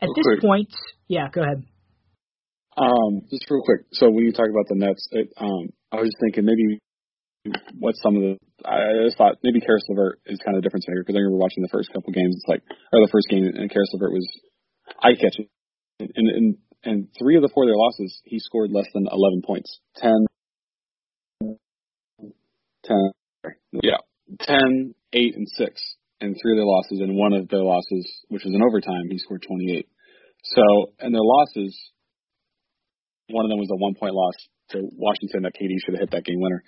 at real this quick. point, yeah, go ahead. Um, just real quick. So when you talk about the Nets, it, um, I was just thinking maybe what some of the I just thought maybe Caris LeVert is kind of a difference maker because I remember watching the first couple games. It's like or the first game and Caris LeVert was eye catching, and and and three of the four of their losses he scored less than 11 points, 10, 10, yeah, 10, 8, and six And three of their losses, and one of their losses, which was in overtime, he scored 28. So, and their losses, one of them was a one point loss to Washington that KD should have hit that game winner.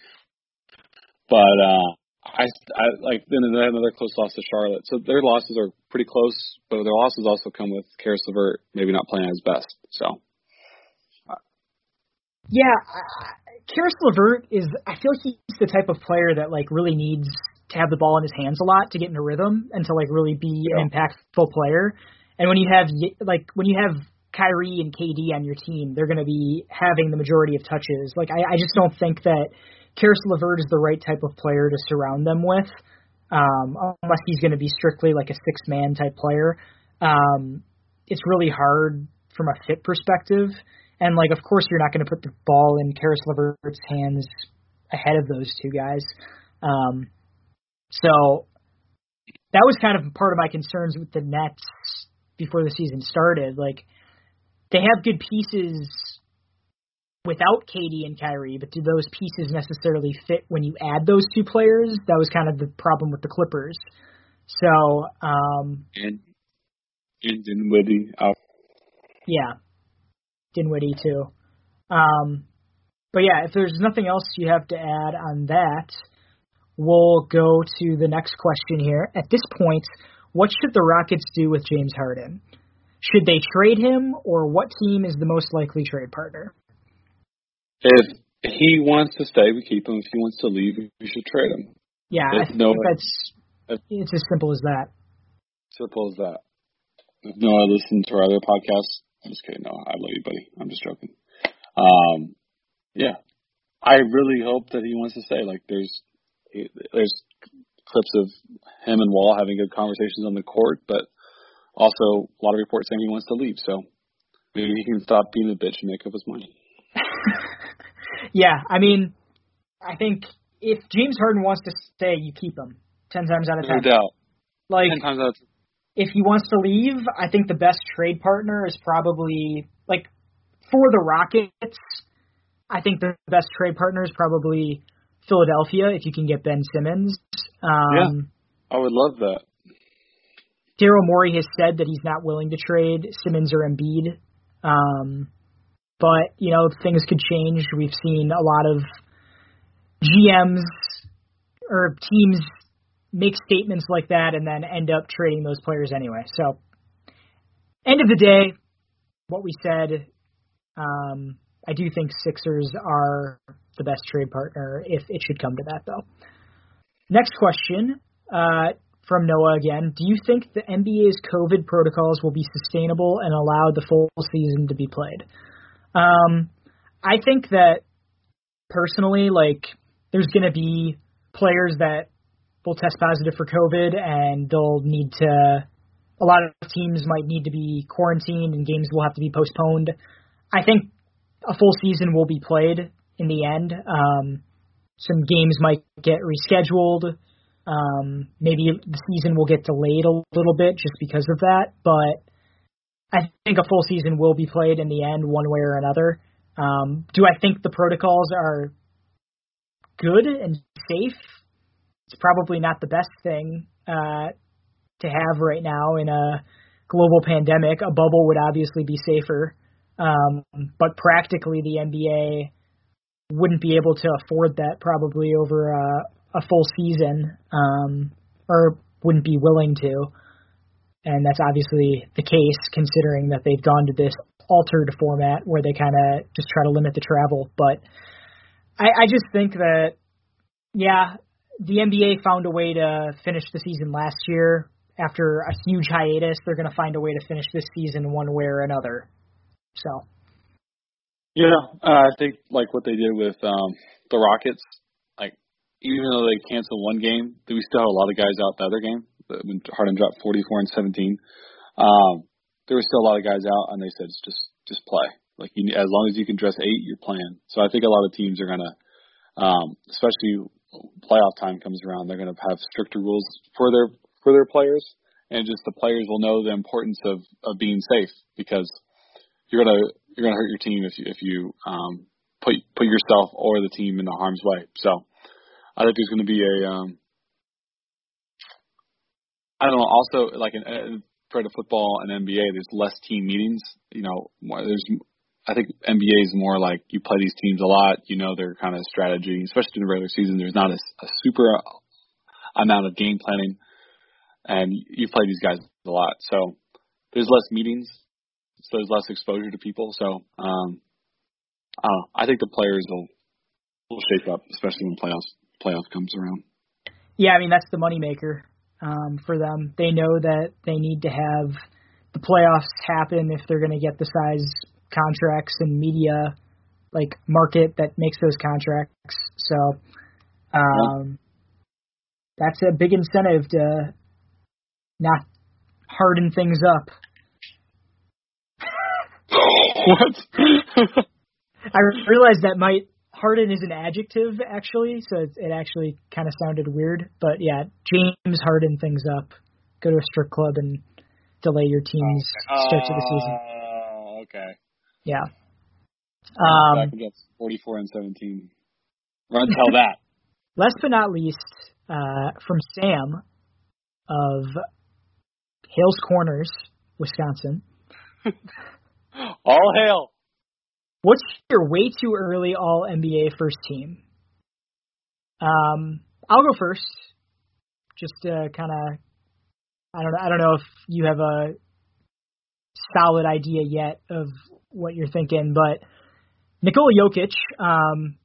But uh, I, I like then they had another close loss to Charlotte. So their losses are pretty close, but their losses also come with Caris LeVert maybe not playing his best. So. Yeah, Caris LeVert is. I feel like he's the type of player that like really needs to have the ball in his hands a lot to get in a rhythm and to like really be yeah. an impactful player. And when you have like when you have Kyrie and KD on your team, they're going to be having the majority of touches. Like I, I just don't think that Caris LeVert is the right type of player to surround them with, um, unless he's going to be strictly like a six man type player. Um, it's really hard from a fit perspective. And like, of course, you're not going to put the ball in Caris LeVert's hands ahead of those two guys. Um, so that was kind of part of my concerns with the Nets before the season started. Like, they have good pieces without KD and Kyrie, but do those pieces necessarily fit when you add those two players? That was kind of the problem with the Clippers. So, um, and and Dinwiddie out. Yeah, Dinwiddie too. Um, but yeah, if there's nothing else you have to add on that, we'll go to the next question here. At this point, what should the Rockets do with James Harden? Should they trade him, or what team is the most likely trade partner? If he wants to stay, we keep him. If he wants to leave, we should trade him. Yeah, I think no, that's it's as simple as that. Simple as that. If no, I listen to our other podcasts. I'm just kidding. No, I love you, buddy. I'm just joking. Um, yeah, I really hope that he wants to stay. Like, there's there's clips of him and Wall having good conversations on the court, but also a lot of reports saying he wants to leave. So maybe he can stop being a bitch and make up his mind. Yeah, I mean, I think if James Harden wants to stay, you keep him ten times out of ten. No doubt. Like ten times out of 10. if he wants to leave, I think the best trade partner is probably like for the Rockets. I think the best trade partner is probably Philadelphia if you can get Ben Simmons. Um, yeah, I would love that. Daryl Morey has said that he's not willing to trade Simmons or Embiid. Um, but, you know, things could change. We've seen a lot of GMs or teams make statements like that and then end up trading those players anyway. So, end of the day, what we said, um, I do think Sixers are the best trade partner if it should come to that, though. Next question. Uh, from Noah again. Do you think the NBA's COVID protocols will be sustainable and allow the full season to be played? Um, I think that personally, like, there's going to be players that will test positive for COVID and they'll need to. A lot of teams might need to be quarantined and games will have to be postponed. I think a full season will be played in the end. Um, some games might get rescheduled. Um, maybe the season will get delayed a little bit just because of that, but I think a full season will be played in the end, one way or another. Um, do I think the protocols are good and safe? It's probably not the best thing uh, to have right now in a global pandemic. A bubble would obviously be safer, um, but practically the NBA wouldn't be able to afford that probably over a, a full season, um, or wouldn't be willing to. And that's obviously the case considering that they've gone to this altered format where they kind of just try to limit the travel. But I, I just think that, yeah, the NBA found a way to finish the season last year. After a huge hiatus, they're going to find a way to finish this season one way or another. So. Yeah, I think like what they did with um, the Rockets, like even though they canceled one game, we still have a lot of guys out the other game. When Harden dropped 44 and 17, um, there were still a lot of guys out, and they said just just play. Like you, as long as you can dress eight, you're playing. So I think a lot of teams are gonna, um, especially playoff time comes around, they're gonna have stricter rules for their for their players, and just the players will know the importance of of being safe because you're gonna you're gonna hurt your team if you if you um, put put yourself or the team in the harm's way. So I think there's to be a, um, I don't know. Also, like in, in for the football and NBA, there's less team meetings. You know, more, there's. I think NBA is more like you play these teams a lot. You know their kind of strategy, especially in the regular season. There's not a, a super amount of game planning, and you play these guys a lot. So there's less meetings, so there's less exposure to people. So um, I. I think the players will will shape up, especially when playoffs playoff comes around. yeah, I mean that's the moneymaker um, for them. They know that they need to have the playoffs happen if they're going to get the size contracts and media like market that makes those contracts. So um, that's a big incentive to not harden things up. what? I realized that might harden is an adjective actually, so it, it actually kind of sounded weird. But yeah, James harden things up. Go to a strip club and delay your team's oh, start to the season. Oh, okay. Yeah. Back Um, against 44 and 17. Run tell that. last but not least, uh, from Sam of Hales Corners, Wisconsin. All hail. What's your way too early All NBA first team? Um, I'll go first. Just to kind of, I don't, I don't know if you have a solid idea yet of what you're thinking, but Nikola Jokic um,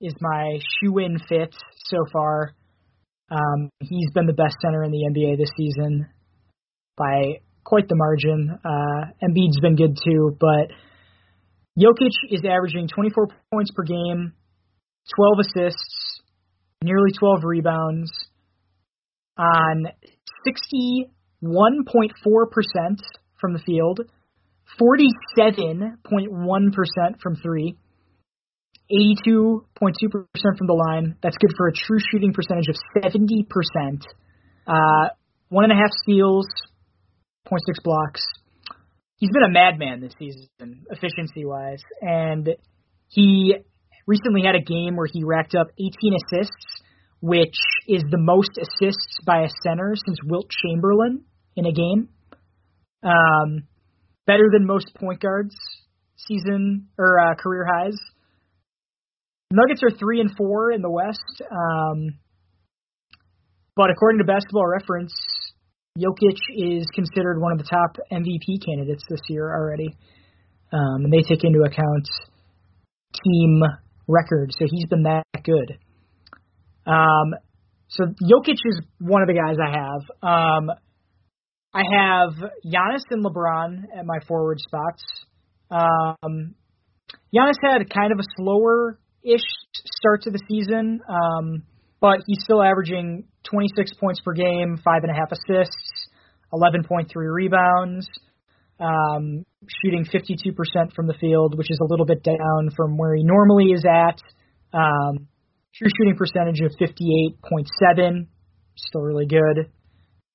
is my shoe-in fit so far. Um, he's been the best center in the NBA this season by quite the margin. Uh, Embiid's been good too, but Jokic is averaging 24 points per game, 12 assists, nearly 12 rebounds on 61.4% from the field, 47.1% from three, 82.2% from the line. That's good for a true shooting percentage of 70%. Uh, one and a half steals, 0.6 blocks. He's been a madman this season, efficiency wise, and he recently had a game where he racked up 18 assists, which is the most assists by a center since Wilt Chamberlain in a game. Um, better than most point guards season or uh, career highs. Nuggets are three and four in the West, um, but according to Basketball Reference, Jokic is considered one of the top MVP candidates this year already, um, and they take into account team record, so he's been that good. Um, so Jokic is one of the guys I have. Um, I have Giannis and LeBron at my forward spots. Um, Giannis had kind of a slower ish start to the season, um, but he's still averaging 26 points per game, five and a half assists, 11.3 rebounds, um, shooting 52% from the field, which is a little bit down from where he normally is at. Um, true shooting percentage of 58.7, still really good.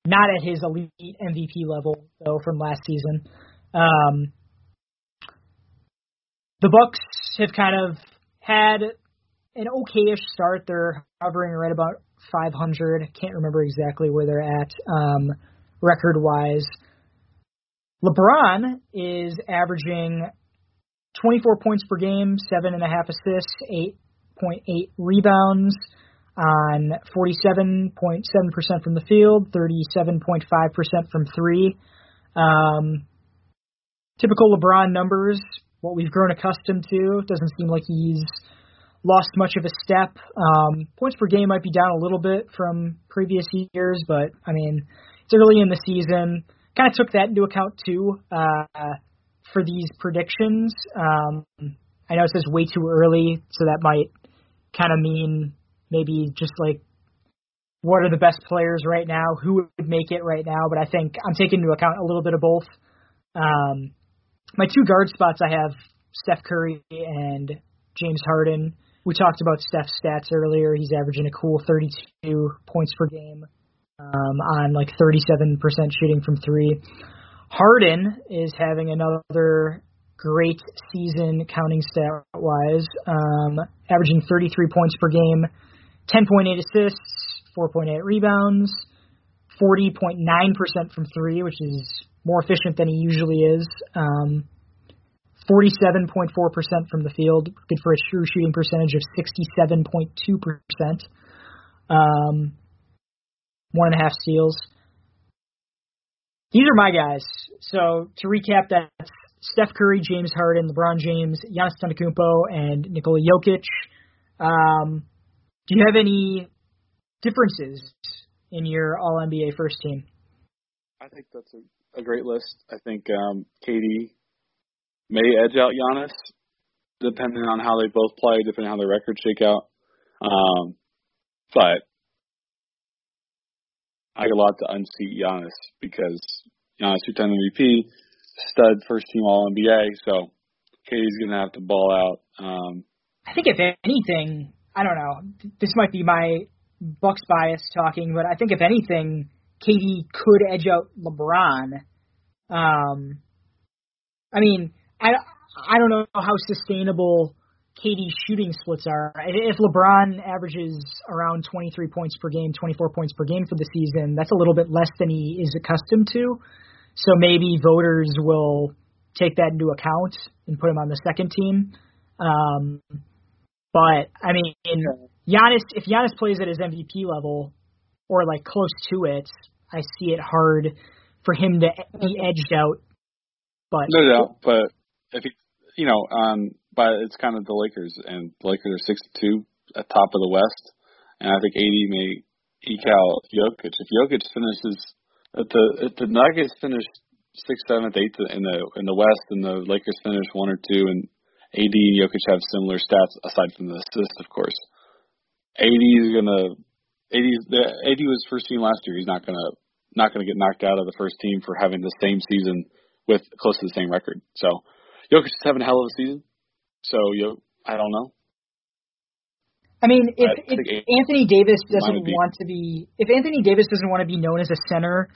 Not at his elite MVP level though from last season. Um, the Bucks have kind of had an okayish start. They're hovering right about 500. Can't remember exactly where they're at um, record wise. LeBron is averaging 24 points per game, seven and a half assists, 8.8 rebounds on 47.7% from the field, 37.5% from three. Um, typical LeBron numbers, what we've grown accustomed to. Doesn't seem like he's lost much of a step. Um, points per game might be down a little bit from previous years, but I mean, early in the season. Kind of took that into account too uh, for these predictions. Um, I know it says way too early, so that might kind of mean maybe just like what are the best players right now, who would make it right now. But I think I'm taking into account a little bit of both. Um, my two guard spots I have Steph Curry and James Harden. We talked about Steph's stats earlier. He's averaging a cool 32 points per game um, on like 37% shooting from three. Harden is having another great season counting stat wise, um, averaging 33 points per game, 10.8 assists, 4.8 rebounds, 40.9% from three, which is more efficient than he usually is. Um, 47.4% from the field, good for a true shooting percentage of 67.2%. Um, one and a half steals. These are my guys. So to recap, that's Steph Curry, James Harden, LeBron James, Giannis Antetokounmpo, and Nikola Jokic. Um, do you have any differences in your All NBA first team? I think that's a, a great list. I think um, KD may edge out Giannis, depending on how they both play, depending on how their records shake out. Um, but I got a lot to unseat Giannis because Giannis two-time MVP, stud first team All NBA, so KD's gonna have to ball out. Um, I think if anything, I don't know. This might be my Bucks bias talking, but I think if anything, KD could edge out LeBron. Um, I mean, I I don't know how sustainable KD's shooting splits are. If LeBron averages around 23 points per game, 24 points per game for the season, that's a little bit less than he is accustomed to. So maybe voters will take that into account and put him on the second team. Um, but I mean, Giannis, if Giannis plays at his MVP level or like close to it, I see it hard for him to be edged out. But no doubt, but if he, you know, um, but it's kind of the Lakers, and the Lakers are six two at top of the West, and I think AD may eke out Jokic. If Jokic finishes, if the if the Nuggets finish sixth, seventh, eighth in the in the West, and the Lakers finish one or two, and AD and Jokic have similar stats aside from the assist, of course. AD is gonna AD AD was first team last year. He's not gonna not gonna get knocked out of the first team for having the same season with close to the same record. So Jokic is having a hell of a season. So you, I don't know. I mean, if, I if Anthony Davis doesn't want to be, if Anthony Davis doesn't want to be known as a center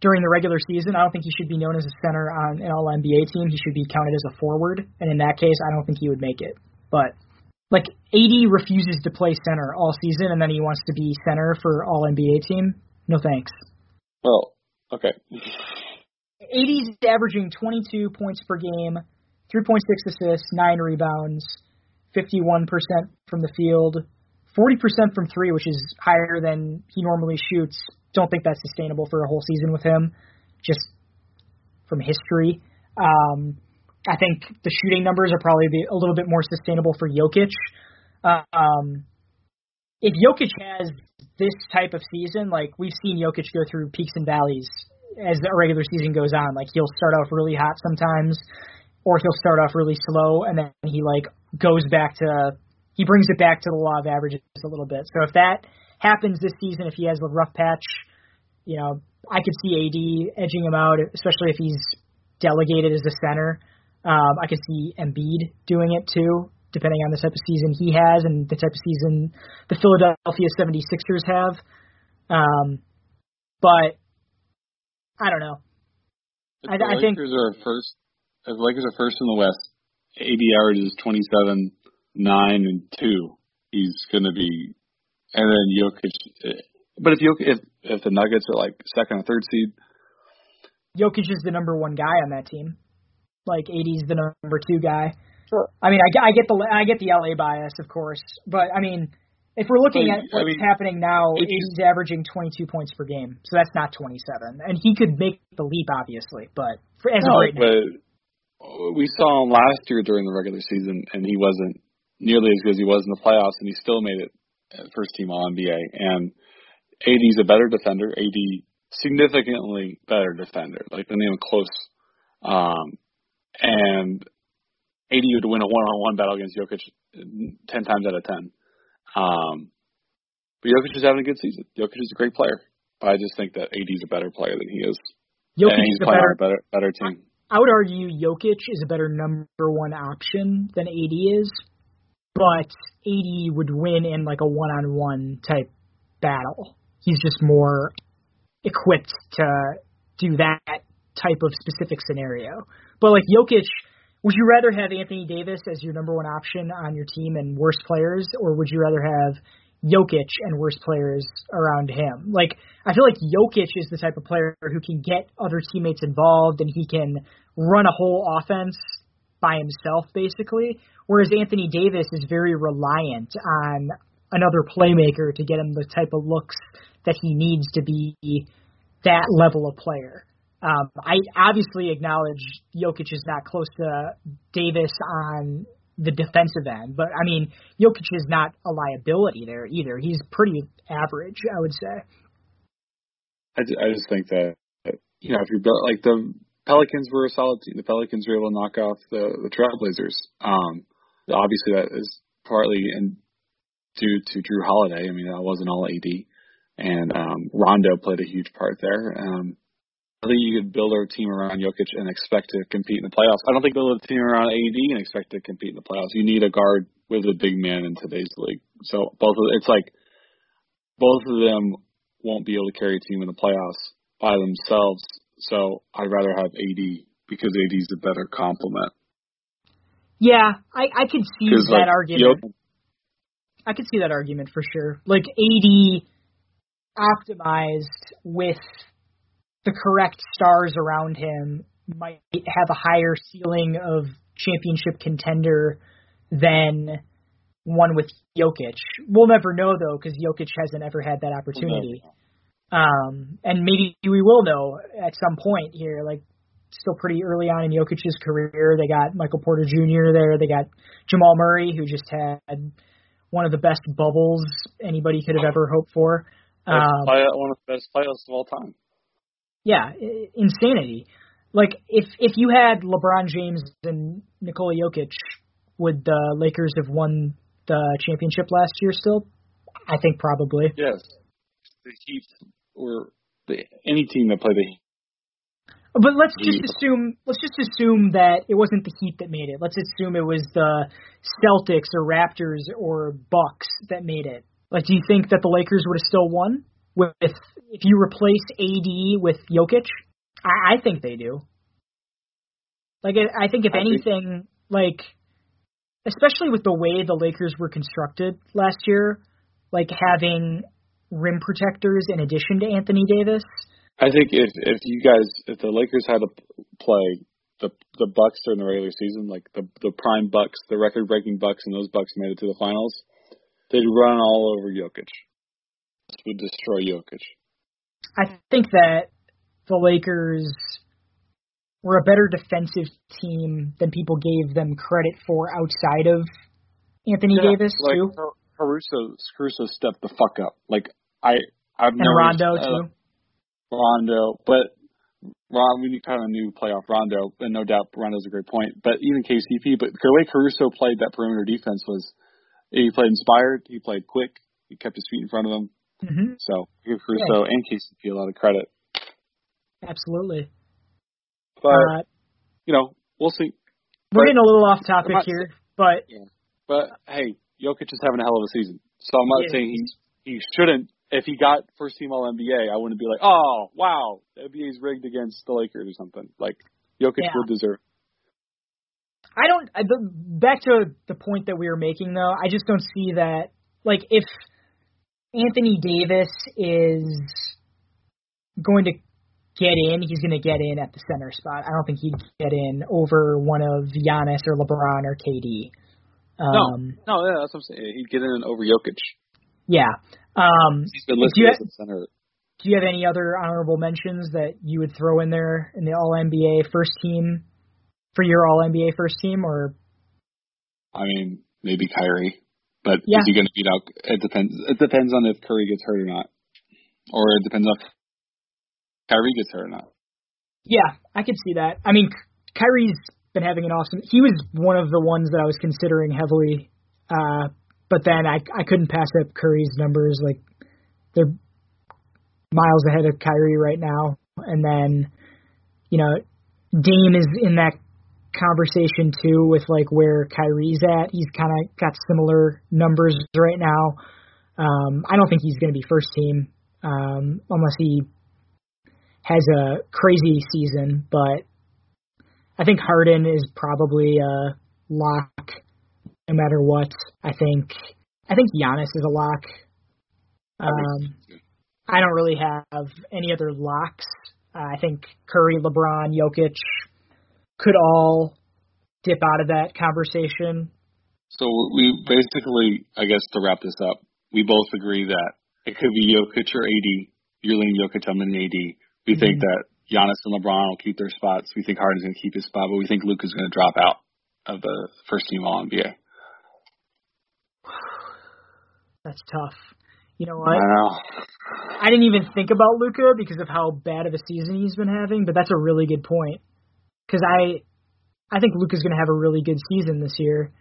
during the regular season, I don't think he should be known as a center on an All NBA team. He should be counted as a forward, and in that case, I don't think he would make it. But like AD refuses to play center all season, and then he wants to be center for All NBA team. No thanks. Well, okay. AD's averaging 22 points per game, 3.6 assists, 9 rebounds, 51% from the field, 40% from three, which is higher than he normally shoots. Don't think that's sustainable for a whole season with him, just from history. Um, I think the shooting numbers are probably a little bit more sustainable for Jokic. Um, if Jokic has this type of season, like we've seen Jokic go through peaks and valleys as the regular season goes on. Like he'll start off really hot sometimes, or he'll start off really slow and then he like goes back to he brings it back to the law of averages a little bit. So if that happens this season, if he has a rough patch, you know, I could see AD edging him out, especially if he's delegated as a center. Um, I could see Embiid doing it too, depending on the type of season he has and the type of season the Philadelphia 76ers have. Um, but I don't know. I, I think Lakers are first the Lakers are first in the West, AD averages 27, 9, and 2. He's going to be, and then Jokic. Uh, but if Jokic, if if the Nuggets are like second or third seed, Jokic is the number one guy on that team. Like AD's the number two guy. Sure. I mean, I, I get the I get the LA bias, of course, but I mean, if we're looking but, at what's I mean, happening now, AD's averaging 22 points per game, so that's not 27, and he could make the leap, obviously, but for, as no, of right now we saw him last year during the regular season, and he wasn't nearly as good as he was in the playoffs, and he still made it first team All NBA. And AD's a better defender. AD significantly better defender, like the name close. Um, and AD would win a one-on-one battle against Jokic ten times out of ten. Um, but Jokic is having a good season. Jokic is a great player, but I just think that AD is a better player than he is. Jokic and he's is playing better, on a better, better team. I would argue Jokic is a better number one option than AD is, but AD would win in like a one on one type battle. He's just more equipped to do that type of specific scenario. But like Jokic, would you rather have Anthony Davis as your number one option on your team and worst players, or would you rather have Jokic and worse players around him. Like I feel like Jokic is the type of player who can get other teammates involved and he can run a whole offense by himself basically, whereas Anthony Davis is very reliant on another playmaker to get him the type of looks that he needs to be that level of player. Um, I obviously acknowledge Jokic is not close to Davis on the defensive end. But I mean, Jokic is not a liability there either. He's pretty average, I would say. I, I just think that you know if you're like the Pelicans were a solid team. The Pelicans were able to knock off the the Trailblazers. Um, obviously that is partly in due to Jrue Holiday. I mean that wasn't all AD, and um, Rondo played a huge part there. Um, I think you could build a team around Jokic and expect to compete in the playoffs. I don't think build a team around AD and expect to compete in the playoffs. You need a guard with a big man in today's league. So both of it's like both of them won't be able to carry a team in the playoffs by themselves. So I'd rather have AD because AD is a better complement. Yeah, I I could see that like, argument. I could see that argument for sure. Like AD optimized with the correct stars around him might have a higher ceiling of championship contender than one with Jokic. We'll never know though because Jokic hasn't ever had that opportunity. Um, and maybe we will know at some point here. Like still pretty early on in Jokic's career. They got Michael Porter Jr. there. They got Jamal Murray, who just had one of the best bubbles anybody could have ever hoped for. Um, one of the best players of all time yeah, insanity. Like if if you had LeBron James and Nikola Jokic, would the Lakers have won the championship last year? Still, I think probably. Yes, the Heat or the, any team that played the. But let's just assume let's just assume that it wasn't the Heat that made it. Let's assume it was the Celtics or Raptors or Bucks that made it. Like, do you think that the Lakers would have still won? With if you replace AD with Jokic? I, I think they do. Like I think if I anything, think... like especially with the way the Lakers were constructed last year, like having rim protectors in addition to Anthony Davis. I think if if you guys if the Lakers had to play the the Bucks during the regular season, like the the prime Bucks, the record breaking Bucks, and those Bucks made it to the finals, they'd run all over Jokic would destroy Jokic. I think that the Lakers were a better defensive team than people gave them credit for outside of Anthony yeah, Davis like too. Caruso, Caruso stepped the fuck up. Like I, I've and Rondo uh, too. Rondo, but Ron, we kind of knew playoff Rondo, and no doubt Rondo's a great point. But even KCP, but the way Caruso played that perimeter defense was he played inspired, he played quick, he kept his feet in front of him. Mm-hmm. So give Caruso yeah. and KCP a lot of credit. Absolutely. But uh, you know, we'll see. We're but, getting a little off topic here, but yeah. But hey, Jokic is having a hell of a season. So I'm not saying he he shouldn't. If he got first team All NBA, I wouldn't be like, oh wow, the NBA's rigged against the Lakers or something. Like Jokic yeah. would deserve. I don't. I, the, back to the point that we were making, though. I just don't see that. Like, if Anthony Davis is going to get in, he's going to get in at the center spot. I don't think he'd get in over one of Giannis or LeBron or KD. Um, no, no, yeah, that's what I'm saying. He'd get in over Jokic. Yeah. Um, he's been listed as a center. Do you have any other honorable mentions that you would throw in there in the All NBA first team for your All NBA first team, or? I mean, maybe Kyrie. But yeah. is he going to beat out? It depends. It depends on if Curry gets hurt or not, or it depends on if Kyrie gets hurt or not. Yeah, I could see that. I mean, Kyrie's been having an awesome. He was one of the ones that I was considering heavily, uh, but then I I couldn't pass up Curry's numbers. Like they're miles ahead of Kyrie right now, and then you know Dame is in that conversation too with like where Kyrie's at. He's kind of got similar numbers right now. Um, I don't think he's going to be first team um, unless he has a crazy season. But I think Harden is probably a lock no matter what. I think I think Giannis is a lock. Um, I don't really have any other locks. Uh, I think Curry, LeBron, Jokic, could all dip out of that conversation. So we basically, I guess, to wrap this up, we both agree that it could be Jokic or AD. You're leaning Jokic, I'm leaning AD. We mm-hmm. think that Giannis and LeBron will keep their spots. We think Harden's going to keep his spot, but we think Luka's going to drop out. of the first team All NBA. That's tough. You know what? I know. I didn't even think about Luka because of how bad of a season he's been having, but that's a really good point. Because I, I think Luka's going to have a really good season this year.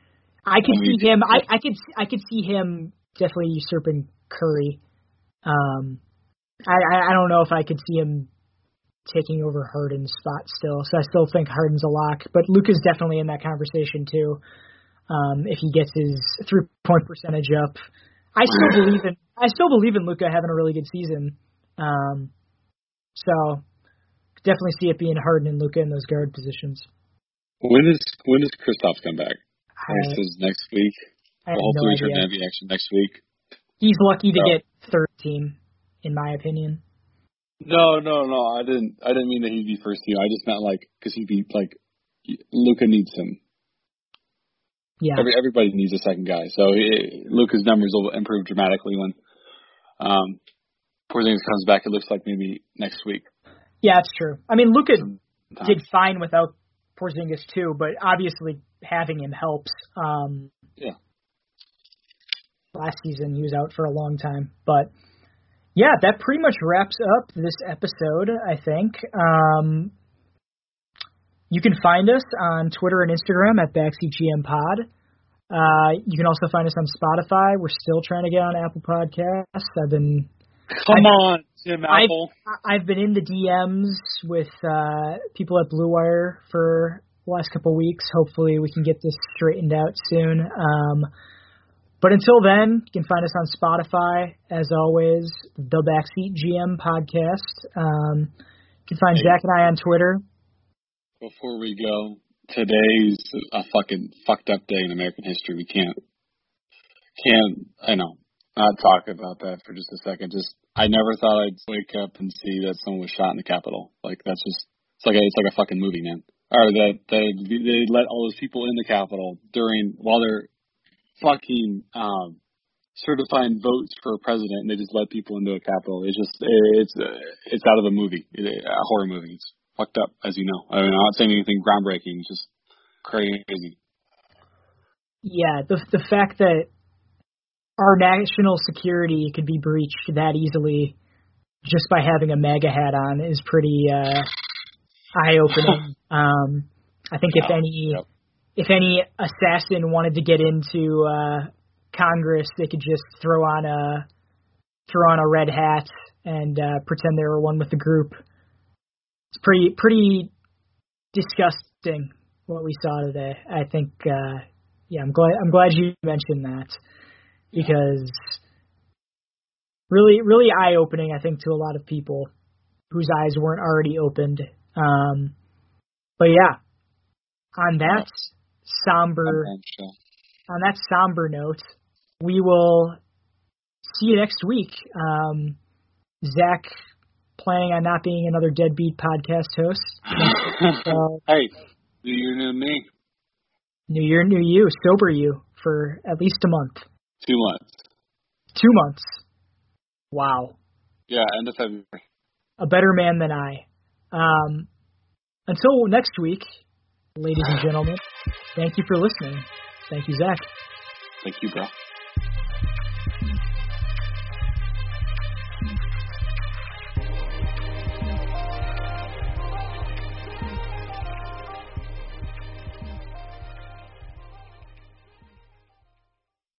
I could see him. I, I could. I could see him definitely usurping Curry. Um, I, I don't know if I could see him taking over Harden's spot still. So I still think Harden's a lock, but Luka's definitely in that conversation too. Um, if he gets his three point percentage up, I still believe in I still believe in Luka having a really good season. Um, so definitely see it being Harden and Luka in those guard positions. When does when does Kristaps come back? This is next week. I have no idea. heavy action next week. He's lucky to So- get third team, in my opinion. No, no, no. I didn't. I didn't mean that he'd be first team. I just meant like because he'd be like Luka needs him. Yeah, Every everybody needs a second guy. So he, Luka's numbers will improve dramatically when um, Porzingis comes back. It looks like maybe next week. Yeah, it's true. I mean, Luka did fine without Porzingis too, but obviously having him helps. Um, Yeah. Last season he was out for a long time, but yeah, that pretty much wraps up this episode. I think. Um, you can find us on Twitter and Instagram at BackseatGM Pod. Uh, you can also find us on Spotify. We're still trying to get on Apple Podcasts. I've been Come on, Tim I've- I've been in the DMs with uh, people at Blue Wire for the last couple of weeks. Hopefully, we can get this straightened out soon. Um, but until then, you can find us on Spotify, as always, the Backseat GM podcast. Um, you can find Hey. Zach and I on Twitter. Before we go, today's a fucking fucked up day in American history. We can't, can't, I know, not talk about that for just a second. Just, I never thought I'd wake up and see that someone was shot in the Capitol. Like, that's just, it's like a, it's like a fucking movie, man. Or that they, they let all those people in the Capitol during, while they're fucking, um, certifying votes for a president and they just let people into a Capitol. It's just, it's, it's out of a movie, a horror movie. It's fucked up, as you know. I mean, I'm not saying anything groundbreaking. Just crazy. Yeah, the the fact that our national security could be breached that easily just by having a MAGA hat on is pretty uh, eye opening. um, I think if any yep. if any assassin wanted to get into uh, Congress, they could just throw on a throw on a red hat and uh, pretend they were one with the group. It's pretty pretty disgusting what we saw today. I think uh, yeah, I'm glad I'm glad you mentioned that because really really eye opening I think to a lot of people whose eyes weren't already opened. Um, but yeah, on that somber on that somber note, we will see you next week. Um, Zach planning on not being another deadbeat podcast host. So hey, do you know me? New Year, new you, sober you for at least a month, Two months. two months. Wow, Yeah, end of February. a better man than I. Um, until next week, ladies and gentlemen, thank you for listening. Thank you, Zach. Thank you, bro.